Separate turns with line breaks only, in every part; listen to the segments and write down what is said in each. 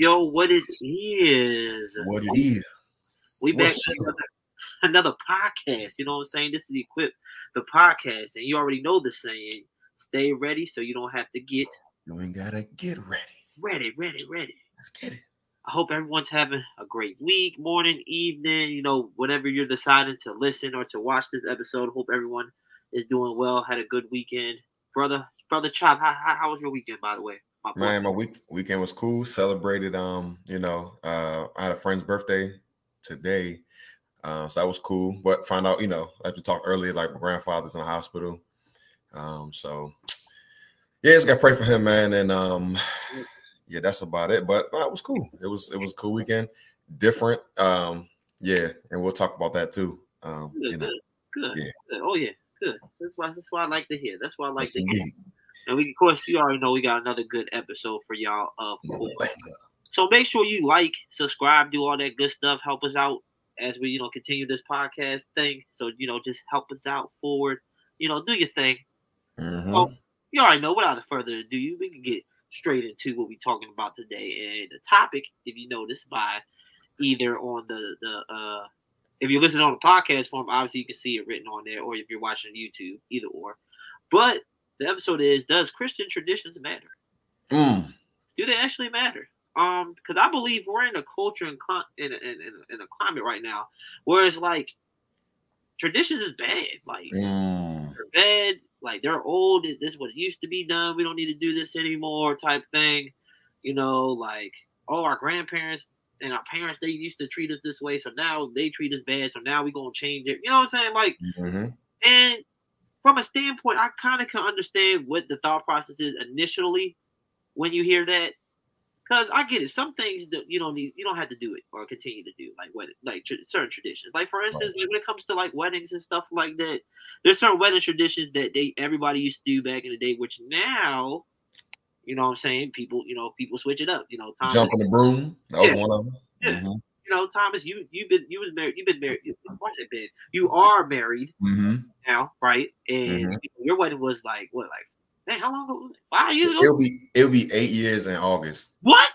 Yo, what it is.
What it is.
We back another, another podcast. You know what I'm saying? This is Equip the podcast. And you already know the saying. Stay ready so you don't have to get
You ain't gotta get ready.
ready, ready, ready.
Let's get it.
I hope everyone's having a great week, morning, evening, you know, whatever you're deciding to listen or to watch this episode. Hope everyone is doing well, had a good weekend. Brother, brother Chop, how, how, how was your weekend, by the way? My.
Man, my week weekend was cool. Celebrated, um, you know, uh, I had a friend's birthday today, uh, so that was cool. But find out, you know, like we talked earlier, like my grandfather's in the hospital, um, so yeah, just gotta pray for him, man. And um, yeah, that's about it. But uh, it was cool. It was it was a cool weekend, different. Um, yeah, and we'll talk about that too. Um,
Good,
you know,
good, good,
yeah.
good. Oh yeah, good. That's why that's why I like to hear. That's why I like
yes,
to hear. And we of course you already know we got another good episode for y'all. Of course. So make sure you like, subscribe, do all that good stuff. Help us out as we, you know, continue this podcast thing. So, you know, just help us out forward. You know, do your thing.
Mhm.
Well, you already know. Without further ado, we can get straight into what we're talking about today. And the topic, if you notice, by either on the the uh if you're listening on the podcast form, obviously you can see it written on there, or if you're watching YouTube, either or. But the episode is: Does Christian traditions matter?
Mm.
do they actually matter? Um, because I believe we're in a culture and in, a, in, in, in a climate right now where it's like traditions is bad. Like
Mm.
they're bad. Like they're old. This is what used to be done. We don't need to do this anymore. Type thing. You know, like oh, our grandparents and our parents they used to treat us this way, so now they treat us bad. So now we're gonna change it. You know what I'm saying? Like
Mhm.
and from a standpoint, I kind of can understand what the thought process is initially when you hear that. Because I get it. Some things that you don't need, you don't have to do it or continue to do, like what, like tr- certain traditions. Like for instance, like when it comes to like weddings and stuff like that, there's certain wedding traditions that they everybody used to do back in the day, which now, you know, what I'm saying people, you know, people switch it up. You know, Thomas,
Jump on the broom. That was one of them.
Yeah.
Mhm.
You know, Thomas, you you've been you was married, you've been married. What's it been? You are married
Mhm.
now, right? And
Mhm.
your wedding was like what, like man, how long ago? Five years ago?
It'll be it'll be eight years in August.
What?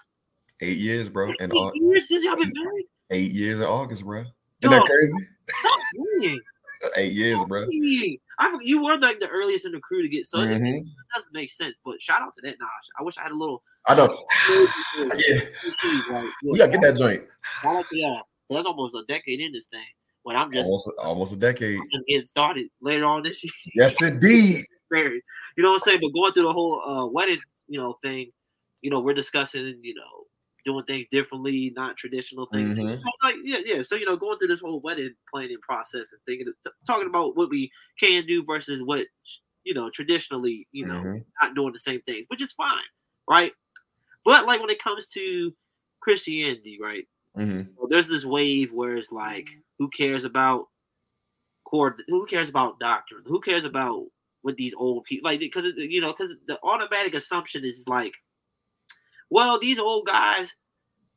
Eight years, bro. In
Eight
Au-
years since y'all been married?
eight years in August, bro. Isn't
Yo.
that crazy? Eight years, bro.
I you were like the earliest in the crew to get so it
Mhm.
doesn't make sense. But shout out to that Nosh. I wish I had a little.
I know.
yeah,
yeah,
like,
we gotta get that joint.
Out. That's almost a decade in this thing. When I'm just,
Almost, almost a decade.
just getting started later on this year.
Yes, indeed.
You know what I'm saying? But going through the whole uh, wedding, you know, thing, you know, we're discussing, you know, doing things differently, not traditional things.
Mhm.
Like, yeah, yeah. So you know, going through this whole wedding planning process and thinking, talking about what we can do versus what you know traditionally, you know,
Mhm.
not doing the same things, which is fine, right? But like when it comes to Christianity, right?
Mhm.
So there's this wave where it's like, who cares about core? Who cares about doctrine? Who cares about what these old people like? Because you know, because the automatic assumption is like, well, these old guys,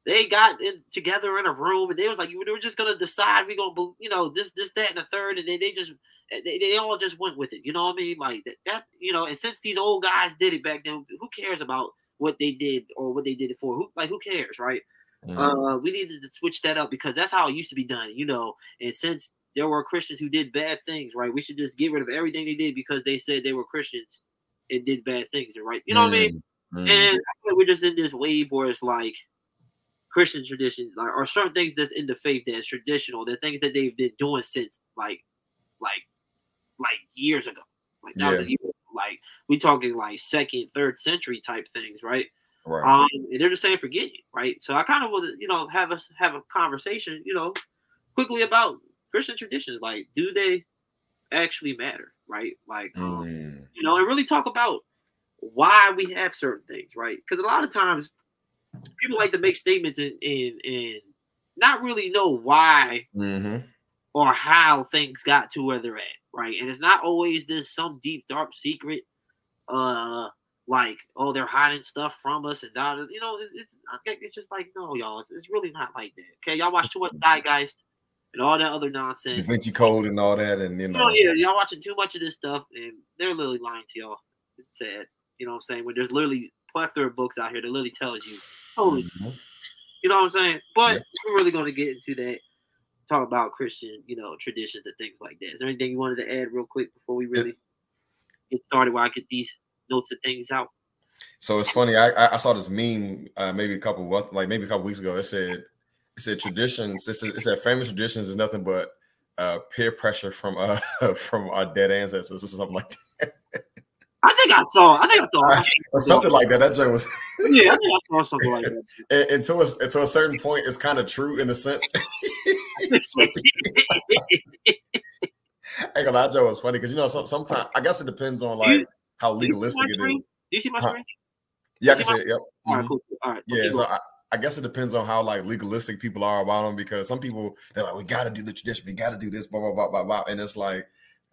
they got in, together in a room and they was like, they were just gonna decide we gonna, you know, this, this, that, and the third, and then they just. They, they all just went with it, you know what I mean? Like that, that, you know. And since these old guys did it back then, who cares about what they did or what they did it for? Who, like, who cares, right?
Mhm.
uh, we needed to switch that up because that's how it used to be done, you know. And since there were Christians who did bad things, right, we should just get rid of everything they did because they said they were Christians and did bad things, right? You know what I mean?
Mhm.
And I feel like we're just in this wave where it's like Christian traditions, like, or certain things that's in the faith that's traditional, the things that they've been doing since like, like, like years ago, like thousands of years ago. Like we talking like second, third century type things, right?
right.
Um, and they're just saying forget it, right? So I kind of want to, you know, have us have a conversation, you know, quickly about Christian traditions. Like, do they actually matter, right? Like, um,
Mm.
you know, and really talk about why we have certain things, right? Because a lot of times people like to make statements and and, and not really know why
Mhm.
or how things got to where they're at, right? And it's not always this some deep dark secret, uh, like oh they're hiding stuff from us and da- you know, it, it's it's just like no, y'all, it's, it's really not like that. Okay, y'all watch too much Zeitgeist and all that other nonsense. Da.
Vinci Code and all that, and you
You
know,
know, yeah, y'all watching too much of this stuff, and they're literally lying to y'all. It's sad, you know what I'm saying? When there's literally plethora of books out here that literally tells you Totally. Mm-hmm. You know what I'm saying? But yeah. we're really going to get into that. Talk about Christian, you know, traditions and things like that. Is there anything you wanted to add real quick before we really get started? While I get these notes and things out.
So it's funny. I I saw this meme uh, maybe a couple like maybe a couple weeks ago. It said it said traditions. It said, it said famous traditions is nothing but uh, peer pressure from uh from our dead ancestors or something like that.
I think I saw. I think I saw
or something like that. That joke was.
yeah, I think I saw something like that. and,
and, to a, and to a certain point, it's kind of true in a sense. I ain't gonna lie, Joe was funny because you know some, sometimes I guess it depends on like how legalistic it is.
Do you see my screen?
Yeah, I can see it. Yep.
All right, cool. All right.
Yeah, so I, I guess it depends on how like legalistic people are about them because some people they're like, we got to do the tradition, we got to do this, blah blah blah blah blah, and it's like,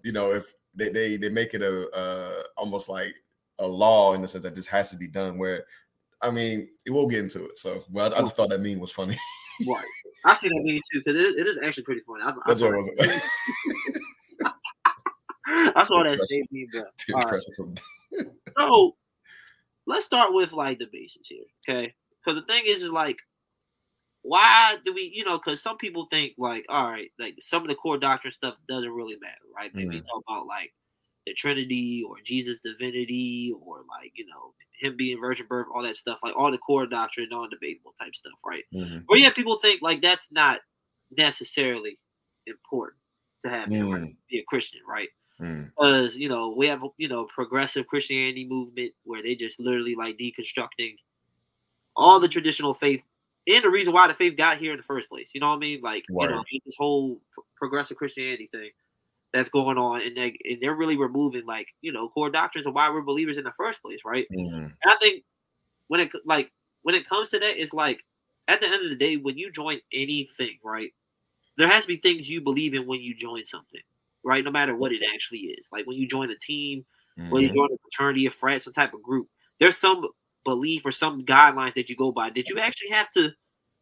you know, if they they, they make it a uh, almost like a law in the sense that this has to be done. Where I mean, we'll get into it. So, well, I, I just thought that meme was funny.
right, I see that meme too because it, it is actually pretty funny. I, I That's what was. I saw that same meme. Right. so let's start with like the basics here, okay? Because the thing is, is like, why do we, you know, because some people think like, all right, like some of the core doctrine stuff doesn't really matter, right? Maybe mm. talk about like the Trinity or Jesus' divinity or like, you know, him being virgin birth, all that stuff, like all the core doctrine, non-debatable type stuff, right? Mm-hmm. Or yeah, people think like that's not necessarily important to have mm. right? be a Christian, right? Because mm. you know we have you know progressive Christianity movement where they just literally like deconstructing all the traditional faith and the reason why the faith got here in the first place. You know what I mean? Like you know this whole progressive Christianity thing that's going on, and they and they're really removing like you know core doctrines of why we're believers in the first place, right? Mm-hmm. And I think when it like when it comes to that, it's like at the end of the day, when you join anything, right, there has to be things you believe in when you join something, right? No matter what it actually is. Like when you join a team, mm-hmm. when you join a fraternity, a frat, some type of group, there's some belief or some guidelines that you go by that you actually have to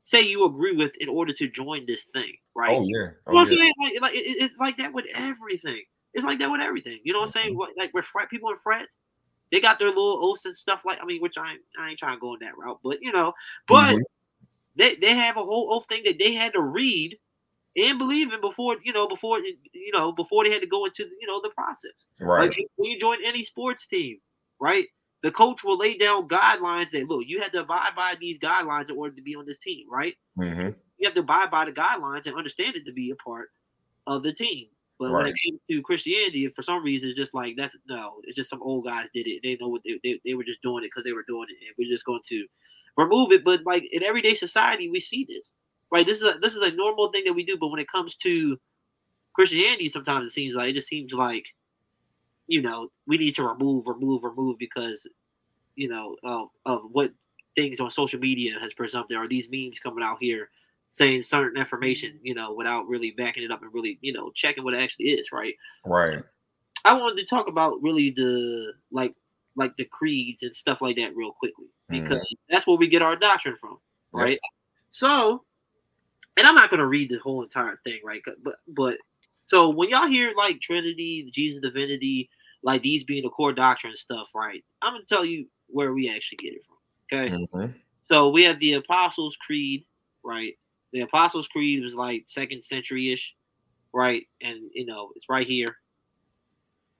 say you agree with in order to join this thing, right?
Oh yeah,
oh, you know what I'm saying? Like, like it, it's like that with everything. It's like that with everything. You know what I'm saying? Mm-hmm. Like with frat people in frats, they got their little oaths and stuff. Like I mean, which I ain't, I ain't trying to go in that route, but you know, but mm-hmm. they they have a whole oath thing that they had to read and believe in before you know before you know before they had to go into you know the process.
Right.
Like when you join any sports team, right? The coach will lay down guidelines that look, you have to abide by these guidelines in order to be on this team, right? Mm-hmm. You have to abide by the guidelines and understand it to be a part of the team. But right. when it came to Christianity, for some reason, it's just like that's no, it's just some old guys did it. They know what they, they, they were just doing it because they were doing it, and we're just going to remove it. But like in everyday society, we see this, right? This is a this is a normal thing that we do. But when it comes to Christianity, sometimes it seems like it just seems like you know, we need to remove, remove, remove because, you know, of, of what things on social media has presumed. There are these memes coming out here saying certain information, you know, without really backing it up and really, you know, checking what it actually is, right?
Right.
I wanted to talk about really the like like the creeds and stuff like that real quickly mm-hmm. because mm. that's where we get our doctrine from, right? Yep. So, and I'm not gonna read the whole entire thing, right? But but so when y'all hear like Trinity, Jesus divinity, like these being the core doctrine stuff, right? I'm gonna tell you where we actually get it from. Okay. Mm-hmm. So we have the Apostles' Creed, right? The Apostles' Creed was like second century ish, right? And you know, it's right here.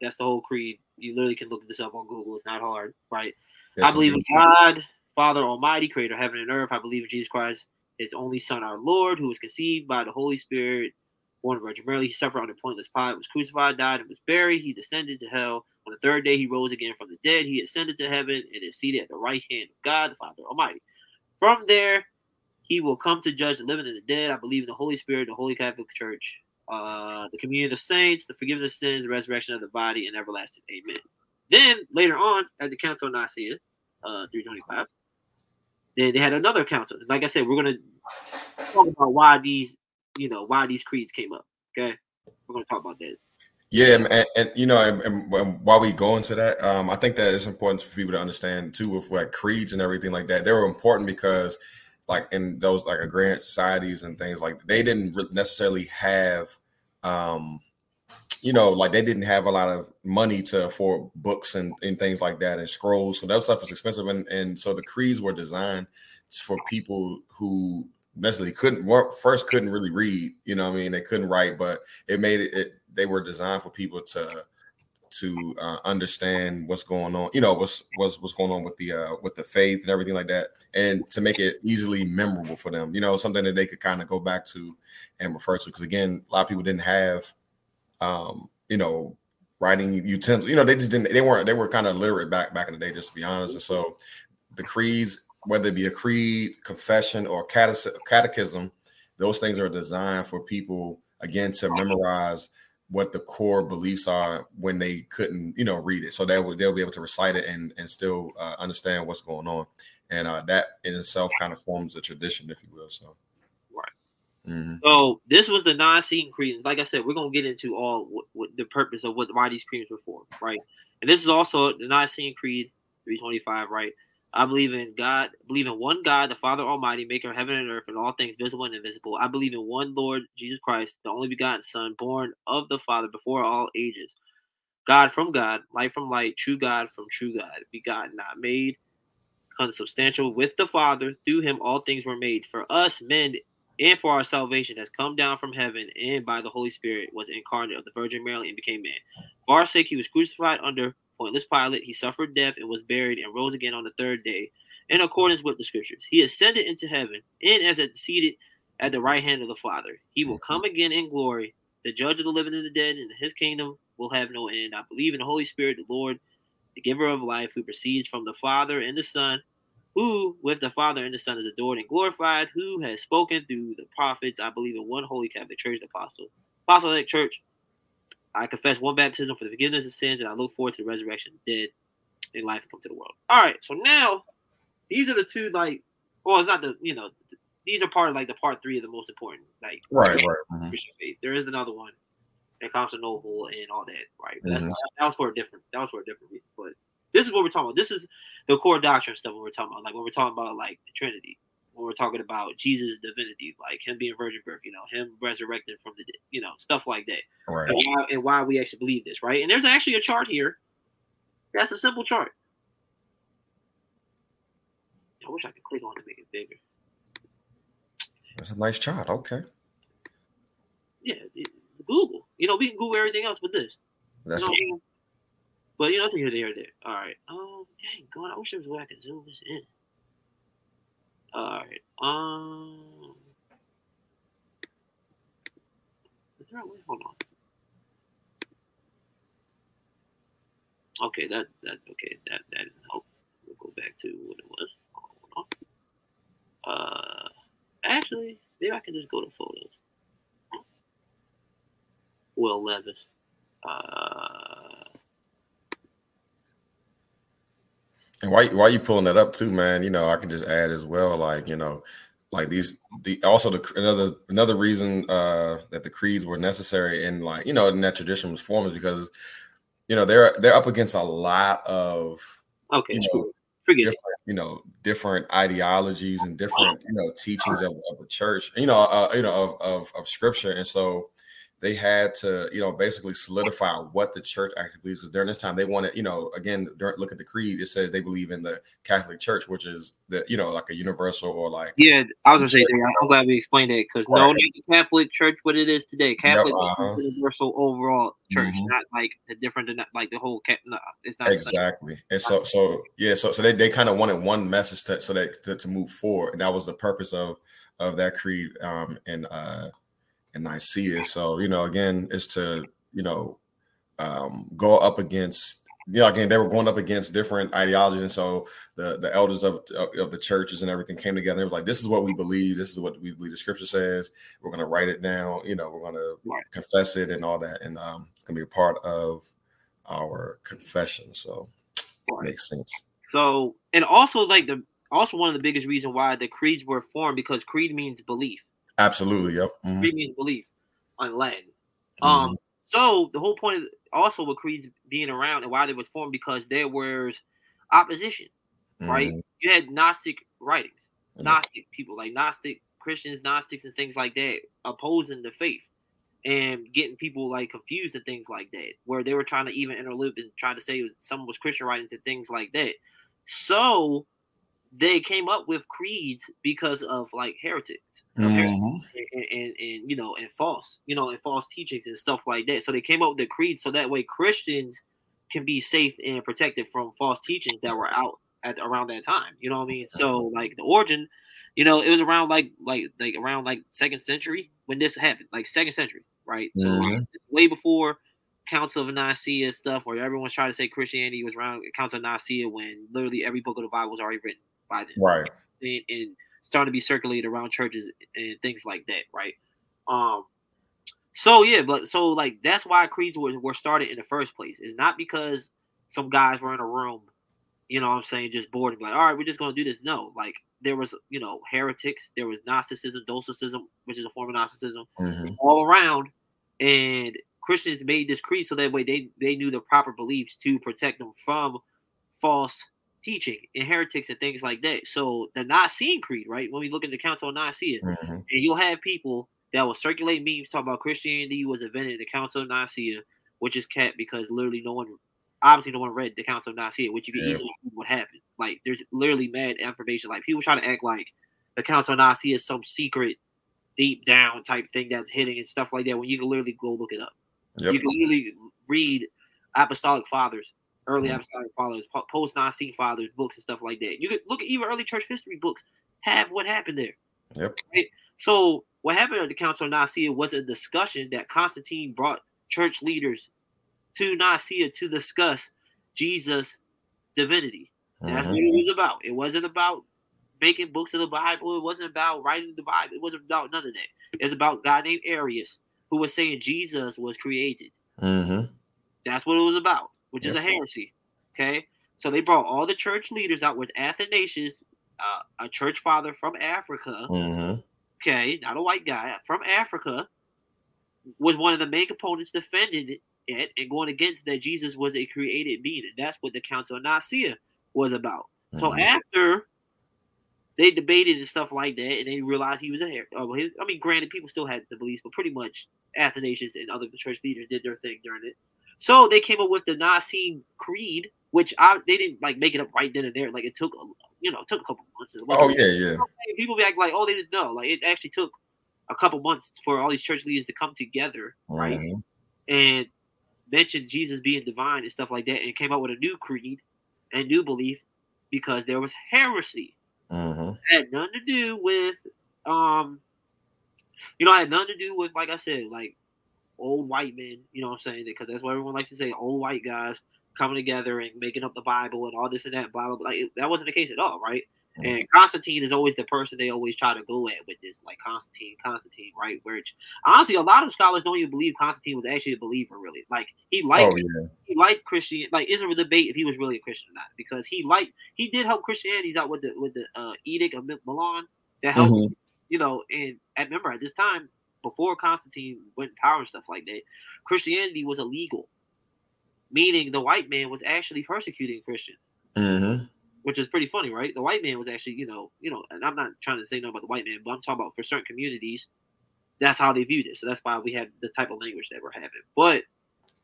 That's the whole creed. You literally can look this up on Google. It's not hard, right? Yes, I believe in God, Father Almighty, creator of heaven and earth. I believe in Jesus Christ, his only Son, our Lord, who was conceived by the Holy Spirit, born Virgin Mary. He suffered under Pontius Pilate, was crucified, died, and was buried. He descended to hell. On the third day, he rose again from the dead. He ascended to heaven and is seated at the right hand of God, the Father Almighty. From there, he will come to judge the living and the dead. I believe in the Holy Spirit, the Holy Catholic Church, uh, the communion of saints, the forgiveness of sins, the resurrection of the body, and everlasting. Amen. Then later on, at the Council of Nicaea, uh, 325, then they had another council. Like I said, we're gonna talk about why these you know why these creeds came up. Okay, we're gonna talk about that.
Yeah, and, and you know, and, and, while we go into that, um, I think that it's important for people to understand too, with like creeds and everything like that. They were important because, like in those like agrarian societies and things like they didn't necessarily have, um, you know, like they didn't have a lot of money to afford books and, and things like that and scrolls. So that stuff was expensive, and and so the creeds were designed for people who necessarily couldn't work first couldn't really read you know i mean? They couldn't write but it made it, it they were designed for people to to uh, understand what's going on you know what's what's what's going on with the uh with the faith and everything like that and to make it easily memorable for them you know something that they could kind of go back to and refer to because again a lot of people didn't have um you know writing utensils you know they just didn't they weren't they were kind of literate back back in the day just to be honest and so the creeds whether it be a creed, confession, or catechism, those things are designed for people again to memorize what the core beliefs are when they couldn't, you know, read it. So they will they'll be able to recite it and and still uh, understand what's going on, and uh, that in itself kind of forms a tradition, if you will. So.
right. Mm-hmm. So this was the Nicene Creed. Like I said, we're gonna get into all what, what the purpose of what why these creeds were formed, right? And this is also the Nicene Creed 325, right? I believe in God, believe in one God, the Father Almighty, maker of heaven and earth and all things visible and invisible. I believe in one Lord Jesus Christ, the only begotten Son, born of the Father before all ages. God from God, light from light, true God from true God, begotten, not made, consubstantial with the Father. Through him all things were made. For us men and for our salvation has come down from heaven and by the Holy Spirit was incarnate of the Virgin Mary and became man. For our sake he was crucified under Pontius Pilate, he suffered death and was buried and rose again on the third day, in accordance with the scriptures. He ascended into heaven and is seated at the right hand of the Father. He will mm-hmm. come again in glory, the judge of the living and the dead, and his kingdom will have no end. I believe in the Holy Spirit, the Lord, the giver of life, who proceeds from the Father and the Son, who with the Father and the Son is adored and glorified, who has spoken through the prophets. I believe in one holy Catholic Church, the apostle, apostolic church I confess one baptism for the forgiveness of sins, and I look forward to the resurrection dead and life to come to the world. All right, so now these are the two like, well, it's not the you know these are part of like the part three of the most important like
right, right. Mm-hmm.
Christian faith. There is another one that Constantinople and all that, right? Mm-hmm. that was for a different that was for a different reason. But this is what we're talking about. This is the core doctrine stuff when we're talking about, like when we're talking about like the Trinity when we're talking about Jesus' divinity, like him being virgin birth, you know, him resurrected from the you know, stuff like that.
Right.
And why, and why we actually believe this, right? And there's actually a chart here. That's a simple chart. I wish I could click on to make it bigger.
That's a nice chart. Okay.
Yeah, Google. You know, we can Google everything else but this.
That's
you know, but you know, nothing here, there, there. All right. Oh, dang, God, I wish there was a way I could zoom this in. All right. Um. Hold on. Okay, that that okay that that didn't help. We'll go back to what it was. Hold on. Uh, actually, maybe I can just go to photos. Will Levis. Uh,
And why why are you pulling that up too, man? You know, I can just add as well, like you know, like these the also the another another reason uh that the creeds were necessary and like you know and that tradition was formed is because you know they're they're up against a lot of
okay,
you know, different, you know different ideologies and different you know teachings of, of the church, you know, uh, you know of, of of scripture, and so they had to, you know, basically solidify what the church actually believes. Because during this time, they wanted, you know, again, during, look at the creed. It says they believe in the Catholic Church, which is the, you know, like a universal or like.
Yeah, I was gonna say. I'm glad we explained that because right. no, the Catholic Church, what it is today, Catholic yep, uh-huh. universal overall church, mm-hmm. not like the different, like the whole. No, it's not
exactly. Like, and so, so yeah, so so they, they kind of wanted one message to so that to, to move forward, and that was the purpose of of that creed. Um, and uh and I see it. So, you know, again, it's to, you know, um, go up against, you know, again, they were going up against different ideologies. And so the, the elders of, of the churches and everything came together. It was like, this is what we believe. This is what we believe the scripture says. We're going to write it down. You know, we're going to confess it and all that. And um, it's going to be a part of our confession. So right. makes sense.
So, and also like the, also one of the biggest reason why the creeds were formed because creed means belief.
Absolutely. Yep.
Mm-hmm. Belief on Latin. Mm-hmm. Um, so the whole point of also with creeds being around and why they was formed because there was opposition, right? Mm-hmm. You had Gnostic writings, Gnostic people like Gnostic Christians, Gnostics, and things like that opposing the faith and getting people like confused and things like that, where they were trying to even interloop and trying to say was, someone was Christian writings and things like that. So they came up with creeds because of like heretics.
Mhm.
and, and, and you know and false you know and false teachings and stuff like that. So they came up with the creed so that way christians can be safe and protected from false teachings that were out at around that time you know what i mean? So like the origin you know it was around like like like around like second century when this happened like second century right? So
Mhm.
way before council of nicaea stuff where everyone's trying to say christianity was around council of nicaea when literally every book of the bible was already written by then
Right.
and, and starting to be circulated around churches and things like that, right? Um, so yeah, but so like that's why creeds were, were started in the first place. It's not because some guys were in a room, you know what I'm saying, just bored and like, all right, we're just gonna do this. No, like there was, you know, heretics, there was Gnosticism, Docetism, which is a form of Gnosticism,
Mhm.
all around, and Christians made this creed so that way they they knew the proper beliefs to protect them from false teaching and heretics and things like that. So the Nicene Creed, right? When we look at the Council of Nicaea,
Mhm.
and you'll have people that will circulate memes talking about Christianity was invented in the Council of Nicaea, which is cat because literally no one, obviously no one read the Council of Nicaea, which you can
Yeah.
easily see what happened. Like there's literally mad information. Like people try to act like the Council of Nicaea is some secret, deep down type thing that's hidden and stuff like that. When you can literally go look it up.
Yep.
You can literally read apostolic fathers, early
Mhm.
apostolic fathers, post Nicene fathers, books and stuff like that. You could look at even early church history books have what happened there.
Yep.
Right? So what happened at the Council of Nicaea was a discussion that Constantine brought church leaders to Nicaea to discuss Jesus' divinity. That's
Mhm.
what it was about. It wasn't about making books of the Bible. It wasn't about writing the Bible. It wasn't about none of that. It was about a guy named Arius who was saying Jesus was created.
Mhm.
That's what it was about, which is a heresy. Okay. So they brought all the church leaders out with Athanasius, uh, a church father from Africa.
Mhm.
Okay, not a white guy from Africa, was one of the main components defending it and going against that Jesus was a created being. And that's what the Council of Nicaea was about. So
Mhm.
after they debated and stuff like that, and they realized he was a oh, his, I mean, granted, people still had the beliefs, but pretty much Athanasius and other church leaders did their thing during it. So they came up with the Nicene Creed, which I they didn't like make it up right then and there. Like it took, a, you know, it took a couple months.
Oh yeah, yeah.
people be like, oh, they didn't know. Like it actually took a couple months for all these church leaders to come together, right?
Mhm.
and mentioned Jesus being divine and stuff like that, and came out with a new creed and new belief because there was heresy.
Mhm.
It had nothing to do with, um, you know, it had nothing to do with, like I said, like old white men. You know what I'm saying? Because that's what everyone likes to say, old white guys coming together and making up the Bible and all this and that. Blah blah. blah. Like, it- that wasn't the case at all, right? And Constantine is always the person they always try to go at with this, like Constantine, Constantine, right? Which honestly, a lot of scholars don't even believe Constantine was actually a believer, really. Like he liked
Oh yeah.
he liked Christian. Like, it's a debate if he was really a Christian or not, because he liked he did help Christianity out with the with the uh, Edict of Milan that helped,
Mhm.
you know. And I remember at this time, before Constantine went in power and stuff like that, Christianity was illegal, meaning the white man was actually persecuting Christians
Mhm.
which is pretty funny, right? The white man was actually, you know, you know, and I'm not trying to say nothing about the white man, but I'm talking about for certain communities, that's how they viewed it. So that's why we have the type of language that we're having. But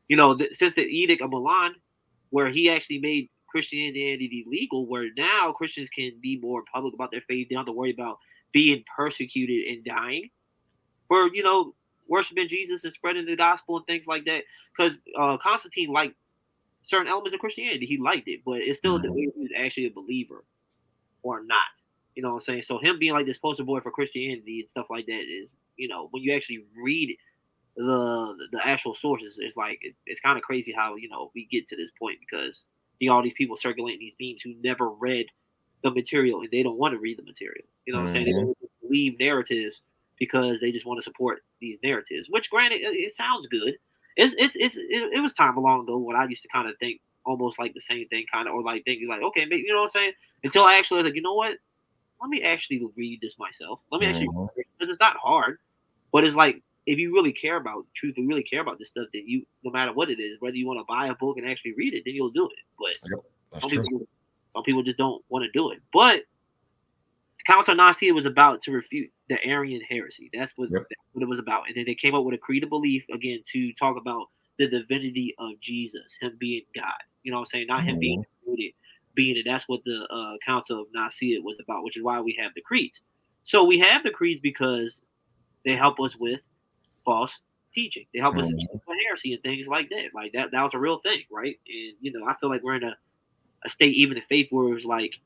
you know, th- since the Edict of Milan, where he actually made Christianity legal, where now Christians can be more public about their faith, they don't have to worry about being persecuted and dying, for you know, worshiping Jesus and spreading the gospel and things like that. Because uh, Constantine liked certain elements of Christianity. He liked it, but it's still a
Mhm.
debate if he was actually a believer or not. You know what I'm saying? So him being like this poster boy for Christianity and stuff like that is, you know, when you actually read the the actual sources, it's like it, it's kind of crazy how you know we get to this point because you got all these people circulating these memes who never read the material and they don't want to read the material. You know what I'm saying? They
Mhm.
believe narratives because they just want to support these narratives. Which, granted, it, it sounds good. It's it, it's it, it was time long ago when I used to kind of think almost like the same thing, kind of, or like thinking like, okay, maybe you know what I'm saying? Until I actually was like, you know what? Let me actually read this myself. Let me actually
mm-hmm.
because it's not hard, but it's like if you really care about truth, and really care about this stuff, then you no matter what it is, whether you want to buy a book and actually read it, then you'll do it. But
That's
some people, some people just don't want to do it. But Council of Nicaea was about to refute the Arian heresy. That's what,
Yep.
that's what it was about. And then they came up with a creed of belief again to talk about the divinity of Jesus, him being God. You know what I'm saying? Not him being created being that that's what the uh, Council of Nicaea was about, which is why we have the creeds. So we have the creeds because they help us with false teaching. They help us
Mhm.
with heresy and things like that. Like that, that was a real thing, right? And you know, I feel like we're in a, a state, even in faith, where it's like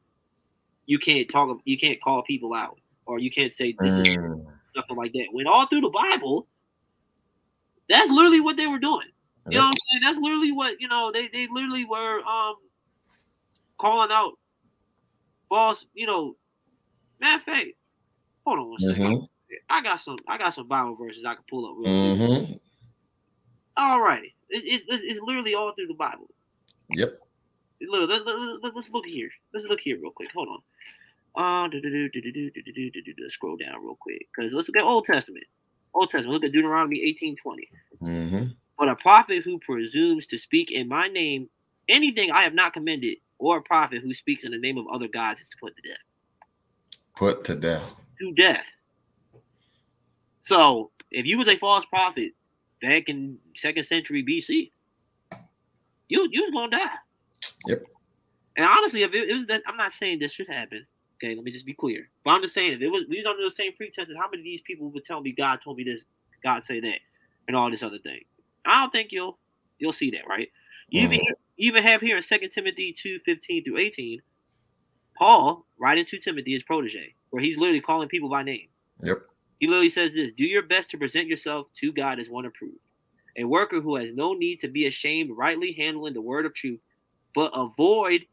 you can't talk, you can't call people out, or you can't say this is
Mm,
nothing like that. When all through the Bible, that's literally what they were doing. You know what I'm saying? That's literally what you know. They they literally were um calling out false. You know, matter of fact, hold on one second.
Mhm.
I got some. I got some Bible verses I can pull up. Real quick.
Mhm.
All righty, it, it, it's, it's literally all through the Bible.
Yep.
Look, let, let, us look here. Let's look here real quick. Hold on. Uh, scroll down real quick because let's look at Old Testament. Old Testament. Look at Deuteronomy eighteen twenty.
Mm-hmm.
But a prophet who presumes to speak in my name anything I have not commended, or a prophet who speaks in the name of other gods, is to put to death.
Put to death.
To death. So if you was a false prophet back in second century BC, you you was gonna die.
Yep.
And honestly, if it, it was that, I'm not saying this should happen. Okay, let me just be clear. But I'm just saying if it was we was under the same pretenses, how many of these people would tell me God told me this, God say that, and all this other thing? I don't think you'll you'll see that, right? You even
Mhm.
you even have here in Second Timothy two fifteen through 18, Paul writing to Timothy his protege, where he's literally calling people by name.
Yep.
He literally says this do your best to present yourself to God as one approved, a worker who has no need to be ashamed, rightly handling the word of truth, but avoid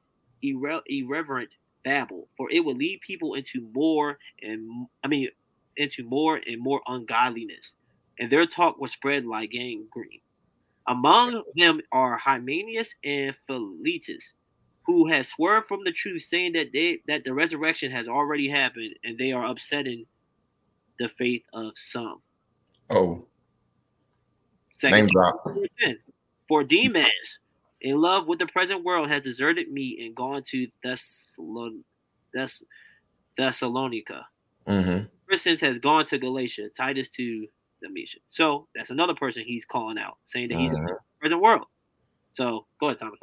irre- irreverent babble, for it will lead people into more and I mean into more and more ungodliness, and their talk will spread like gangrene. Among them are Hymenaeus and Philetus, who has swerved from the truth, saying that they that the resurrection has already happened, and they are upsetting the faith of some.
Oh,
Second
name drop.
For Demas, in love with the present world, has deserted me and gone to Thessalon- Thess- Thessalonica.
Mm-hmm.
Crescens has gone to Galatia, Titus to Dalmatia. So that's another person he's calling out, saying that he's in
Mhm.
the present world. So go ahead, Thomas.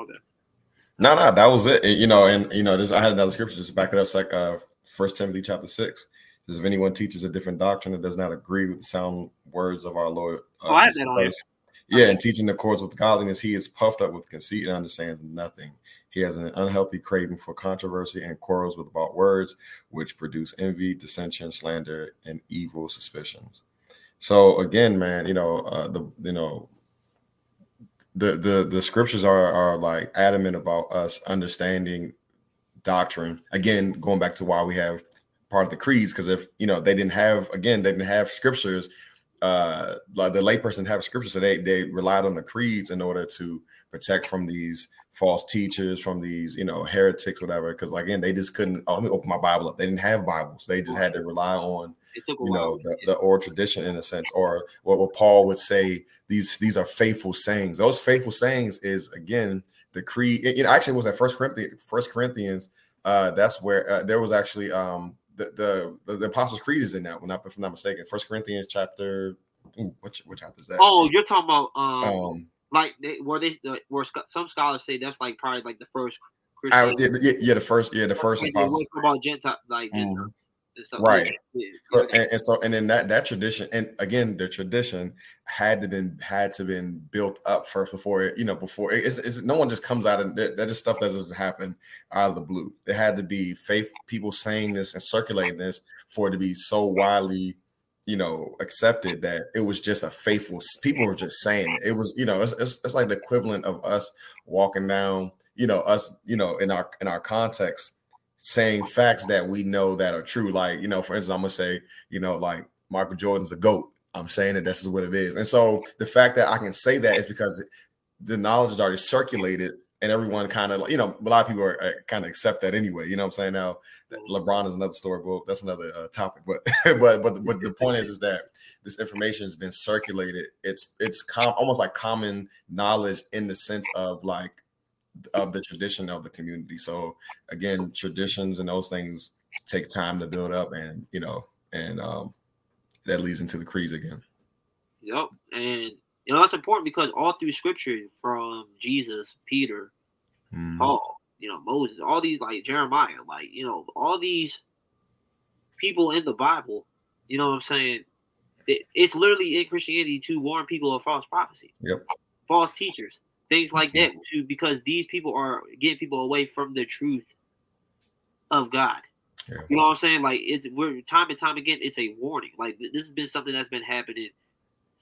No, no, that was it. You know, and you know, this I had another scripture just to back it up. It's like uh First Timothy chapter six. Says, if anyone teaches a different doctrine that does not agree with the sound words of our Lord, uh,
Oh, I have that on
yeah, and teaching the course with godliness, he is puffed up with conceit and understands nothing. He has an unhealthy craving for controversy and quarrels with about words, which produce envy, dissension, slander, and evil suspicions. So again, man, you know, uh, the you know, the the the scriptures are are like adamant about us understanding doctrine. Again, going back to why we have part of the creeds, because if you know they didn't have again they didn't have scriptures, uh, like the layperson have scriptures, so they they relied on the creeds in order to protect from these false teachers, from these you know heretics, whatever. Because like, again, they just couldn't. Oh, let me open my Bible up. They didn't have Bibles. They just had to rely on
It took a
you know the, the oral tradition in a sense or what, what paul would say these these are faithful sayings those faithful sayings is again the creed it, it actually was at first corinthians first corinthians uh that's where uh, there was actually um the, the the apostles creed is in that one if i'm not mistaken first corinthians chapter ooh, what, what chapter is that
oh, you're talking about um,
um
like they, where they where some scholars say that's like probably like the first Christian.
yeah, yeah, yeah, the first yeah the first apostles
about Gentile, like
Mhm.
Gentile and stuff.
Right.
Yeah.
and, and so and then that that tradition and again the tradition had to been had to been built up first before it you know before it, it's, it's no one just comes out and that, that is stuff that doesn't happen out of the blue there had to be faith people saying this and circulating this for it to be so widely you know accepted that it was just a faithful people were just saying it, it was you know it's, it's, it's like the equivalent of us walking down you know us you know in our in our context saying facts that we know that are true. Like, you know, for instance, I'm gonna say, you know, like Michael Jordan's a GOAT. I'm saying that this is what it is. And so the fact that I can say that is because the knowledge is already circulated and everyone kind of, you know, a lot of people are, are kind of accept that anyway. You know what I'm saying? Now, LeBron is another story. Well, that's another uh, topic. But but but but the point is, is that this information has been circulated. It's it's com- almost like common knowledge in the sense of like of the tradition of the community. So again, traditions and those things take time to build up, and you know, and um, that leads into the creeds again.
Yep. And you know that's important because all through scripture from Jesus, Peter,
Mhm.
Paul, you know, Moses, all these like Jeremiah, like, you know, all these people in the Bible, you know what I'm saying? It, it's literally in Christianity to warn people of false prophecy.
Yep.
False teachers, things like that, to because these people are getting people away from the truth of God.
Yeah.
You know what I'm saying? Like it's we're time and time again, it's a warning. Like this has been something that's been happening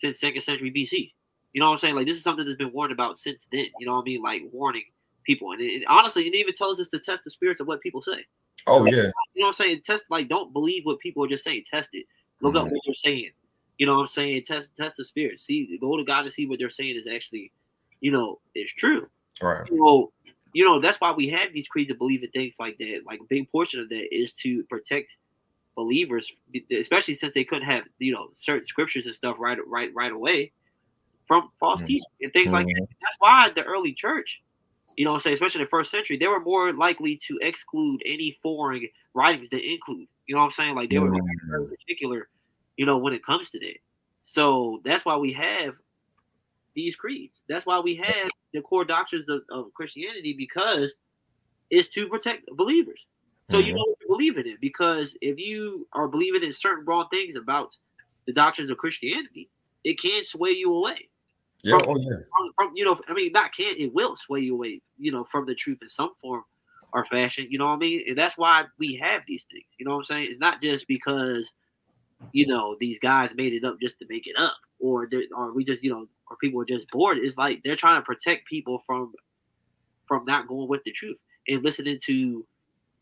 since second century BC. You know what I'm saying? Like this is something that's been warned about since then. You know what I mean? Like warning people, and it, it, honestly, it even tells us to test the spirits of what people say.
Oh yeah.
You know what I'm saying? Test like don't believe what people are just saying. Test it. Look up
Mhm.
what they're saying. You know what I'm saying? Test test the spirit. See, go to God and see what they're saying is actually, you know, is true.
Right.
You know, you know that's why we have these creeds to believe in things like that. Like a big portion of that is to protect believers, especially since they couldn't have you know certain scriptures and stuff right right right away from false
Mhm.
teaching and things like that.
Mhm.
That's why the early church, you know, what I'm saying, especially in the first century, they were more likely to exclude any foreign writings than include. You know what I'm saying? Like they were very
Mhm.
particular, you know, when it comes to that. So that's why we have these creeds. That's why we have the core doctrines of, of Christianity because it's to protect believers. So you
Mhm.
know what you're believing in. Because if you are believing in certain wrong things about the doctrines of Christianity, it can sway you away.
Yeah. Oh yeah.
From, from you know, I mean, not can it will sway you away, you know, from the truth in some form or fashion. You know what I mean? And that's why we have these things. You know what I'm saying? It's not just because you know these guys made it up just to make it up, or or we just you know, or people are just bored. It's like they're trying to protect people from from not going with the truth and listening to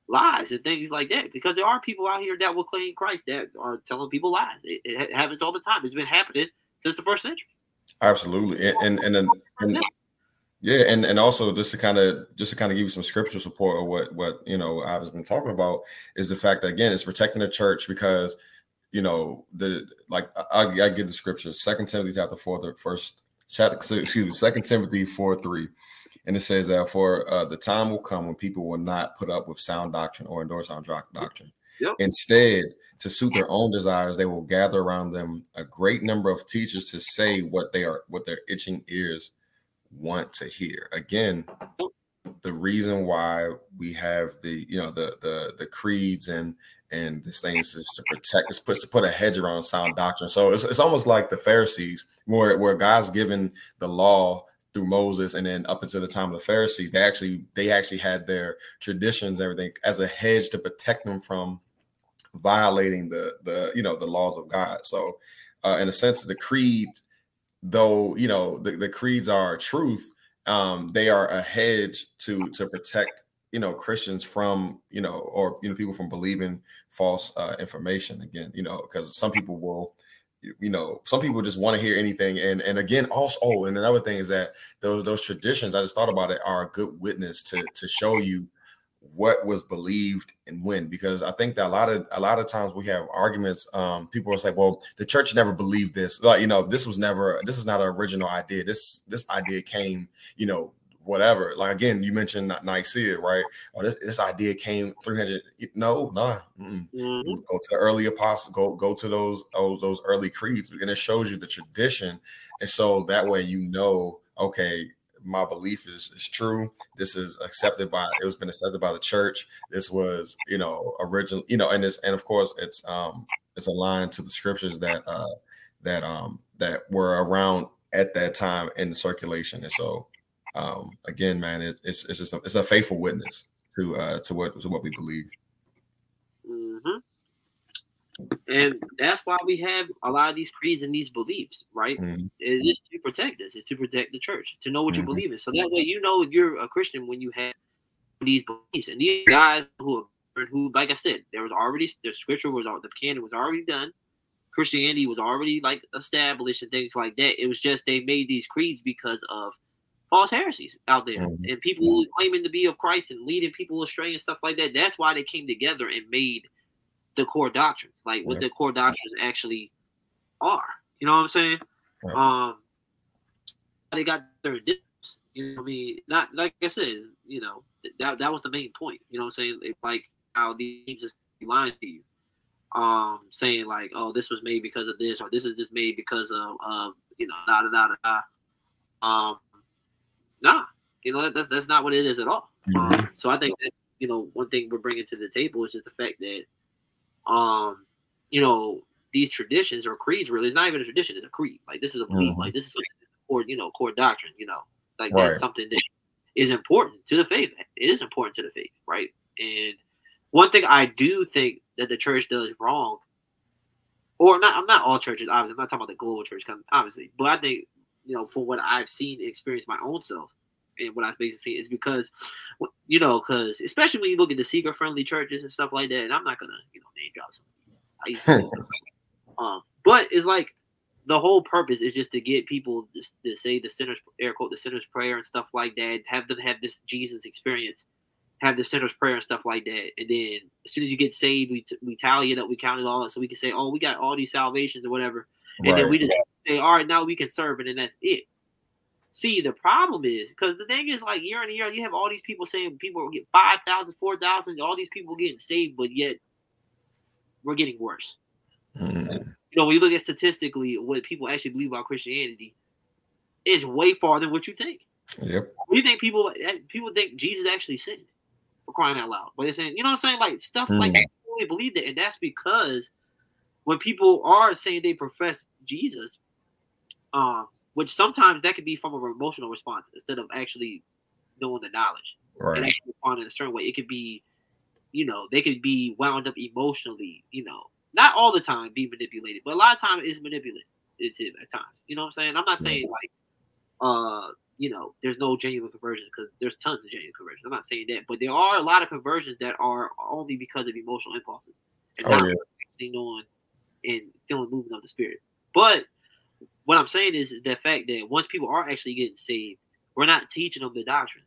lies and things like that. Because there are people out here that will claim Christ that are telling people lies. It, it happens all the time. It's been happening since the first century.
Absolutely. And and and, and yeah, and and also just to kind of just to kind of give you some scriptural support of what what you know I've been talking about is the fact that again it's protecting the church because you know the like I, I give the scripture Second Timothy chapter four the first chapter excuse me Second Timothy four three and it says that for uh, the time will come when people will not put up with sound doctrine or endorse sound doctrine.
Yep.
Instead, to suit their own desires, they will gather around them a great number of teachers to say what they are, what their itching ears want to hear. Again, the reason why we have the, you know, the the the creeds and and this thing is to protect, it's put to put a hedge around sound doctrine. So it's, it's almost like the Pharisees, where where God's given the law through Moses and then up until the time of the Pharisees, they actually they actually had their traditions, and everything as a hedge to protect them from violating the the you know the laws of God. So uh, in a sense, the creed, though you know the, the creeds are truth, um, they are a hedge to to protect you know Christians from you know or you know people from believing false uh, information. Again, you know because some people will you know some people just want to hear anything and and again also oh and another thing is that those those traditions i just thought about it are a good witness to to show you what was believed and when because i think that a lot of a lot of times we have arguments um people will say well the church never believed this like you know this was never this is not an original idea this this idea came you know whatever. Like again you mentioned nicaea right? Or this, this idea came 300 no nah mm-mm.
Mhm.
go to the early apostles go go to those those those early creeds and it shows you the tradition and so that way you know okay my belief is is true. This is accepted by it was been accepted by the church. This was you know original you know and it's and of course it's um it's aligned to the scriptures that uh that um that were around at that time in the circulation and so um again man it, it's it's just a, it's a faithful witness to uh to what to what we believe
hmm And that's why we have a lot of these creeds and these beliefs, right?
Mhm.
It is to protect us. It's to protect the church, to know what you
Mhm.
believe in. So that way, you know if you're a Christian when you have these beliefs. And these guys who, are, who, like I said, there was already the scripture was the canon was already done. Christianity was already like established and things like that. It was just they made these creeds because of false heresies out there
Mhm.
and people claiming to be of Christ and leading people astray and stuff like that. That's why they came together and made the core doctrines, like what
Yeah.
the core doctrines actually are. You know what I'm saying?
Right.
Um, they got their difference. You know what I mean? Not like I said, you know, that that was the main point. You know what I'm saying? It, like how these teams just lying to you. Um, saying like, oh, this was made because of this, or this is just made because of, of you know, da da da da. Um, nah, you know that, that's that's not what it is at all. Mm-hmm. Um, so I think that you know one thing we're bringing to the table is just the fact that, um, you know, these traditions or creeds really it's not even a tradition; it's a creed. Like this is a belief. Mm-hmm. Like this is core, you know, core doctrine. You know, like right. that's something that is important to the faith. It is important to the faith, right? And one thing I do think that the church does wrong, or not, I'm not all churches. Obviously, I'm not talking about the global church, obviously, but I think you know, from what I've seen and experienced my own self, and what I've basically seen is because, you know, because especially when you look at the seeker friendly churches and stuff like that, and I'm not gonna, you know, name drop some. um, but it's like the whole purpose is just to get people to, to, say the sinner's air quote the sinner's prayer and stuff like that. Have them have this Jesus experience, have the sinner's prayer and stuff like that. And then as soon as you get saved, we t- we tally it up, we count it all so we can say, oh, we got all these salvations or whatever. And right. then we just say, all right, now we can serve it, and that's it. See, the problem is because the thing is, like year on year, you have all these people saying people get 5,000, 4,000, all these people getting saved, but yet we're getting worse. Mm you know, when you look at statistically what people actually believe about Christianity, is way farther than what you think.
Yep.
We think people eh, people think Jesus actually sinned for crying out loud. But they're saying, you know what I'm saying? Like stuff mm. like that, really believe that. And that's because when people are saying they profess Jesus, uh, which sometimes that could be from an emotional response instead of actually knowing the knowledge.
Right. And
actually responding in a certain way. It could be, you know, they could be wound up emotionally, you know, not all the time be manipulated, but a lot of times it's manipulated at times. You know what I'm saying? I'm not saying like uh you know there's no genuine conversions because there's tons of genuine conversions. I'm not saying that, but there are a lot of conversions that are only because of emotional impulses and oh, not yeah. knowing and feeling movement of the spirit. But what I'm saying is the fact that once people are actually getting saved, we're not teaching them the doctrine.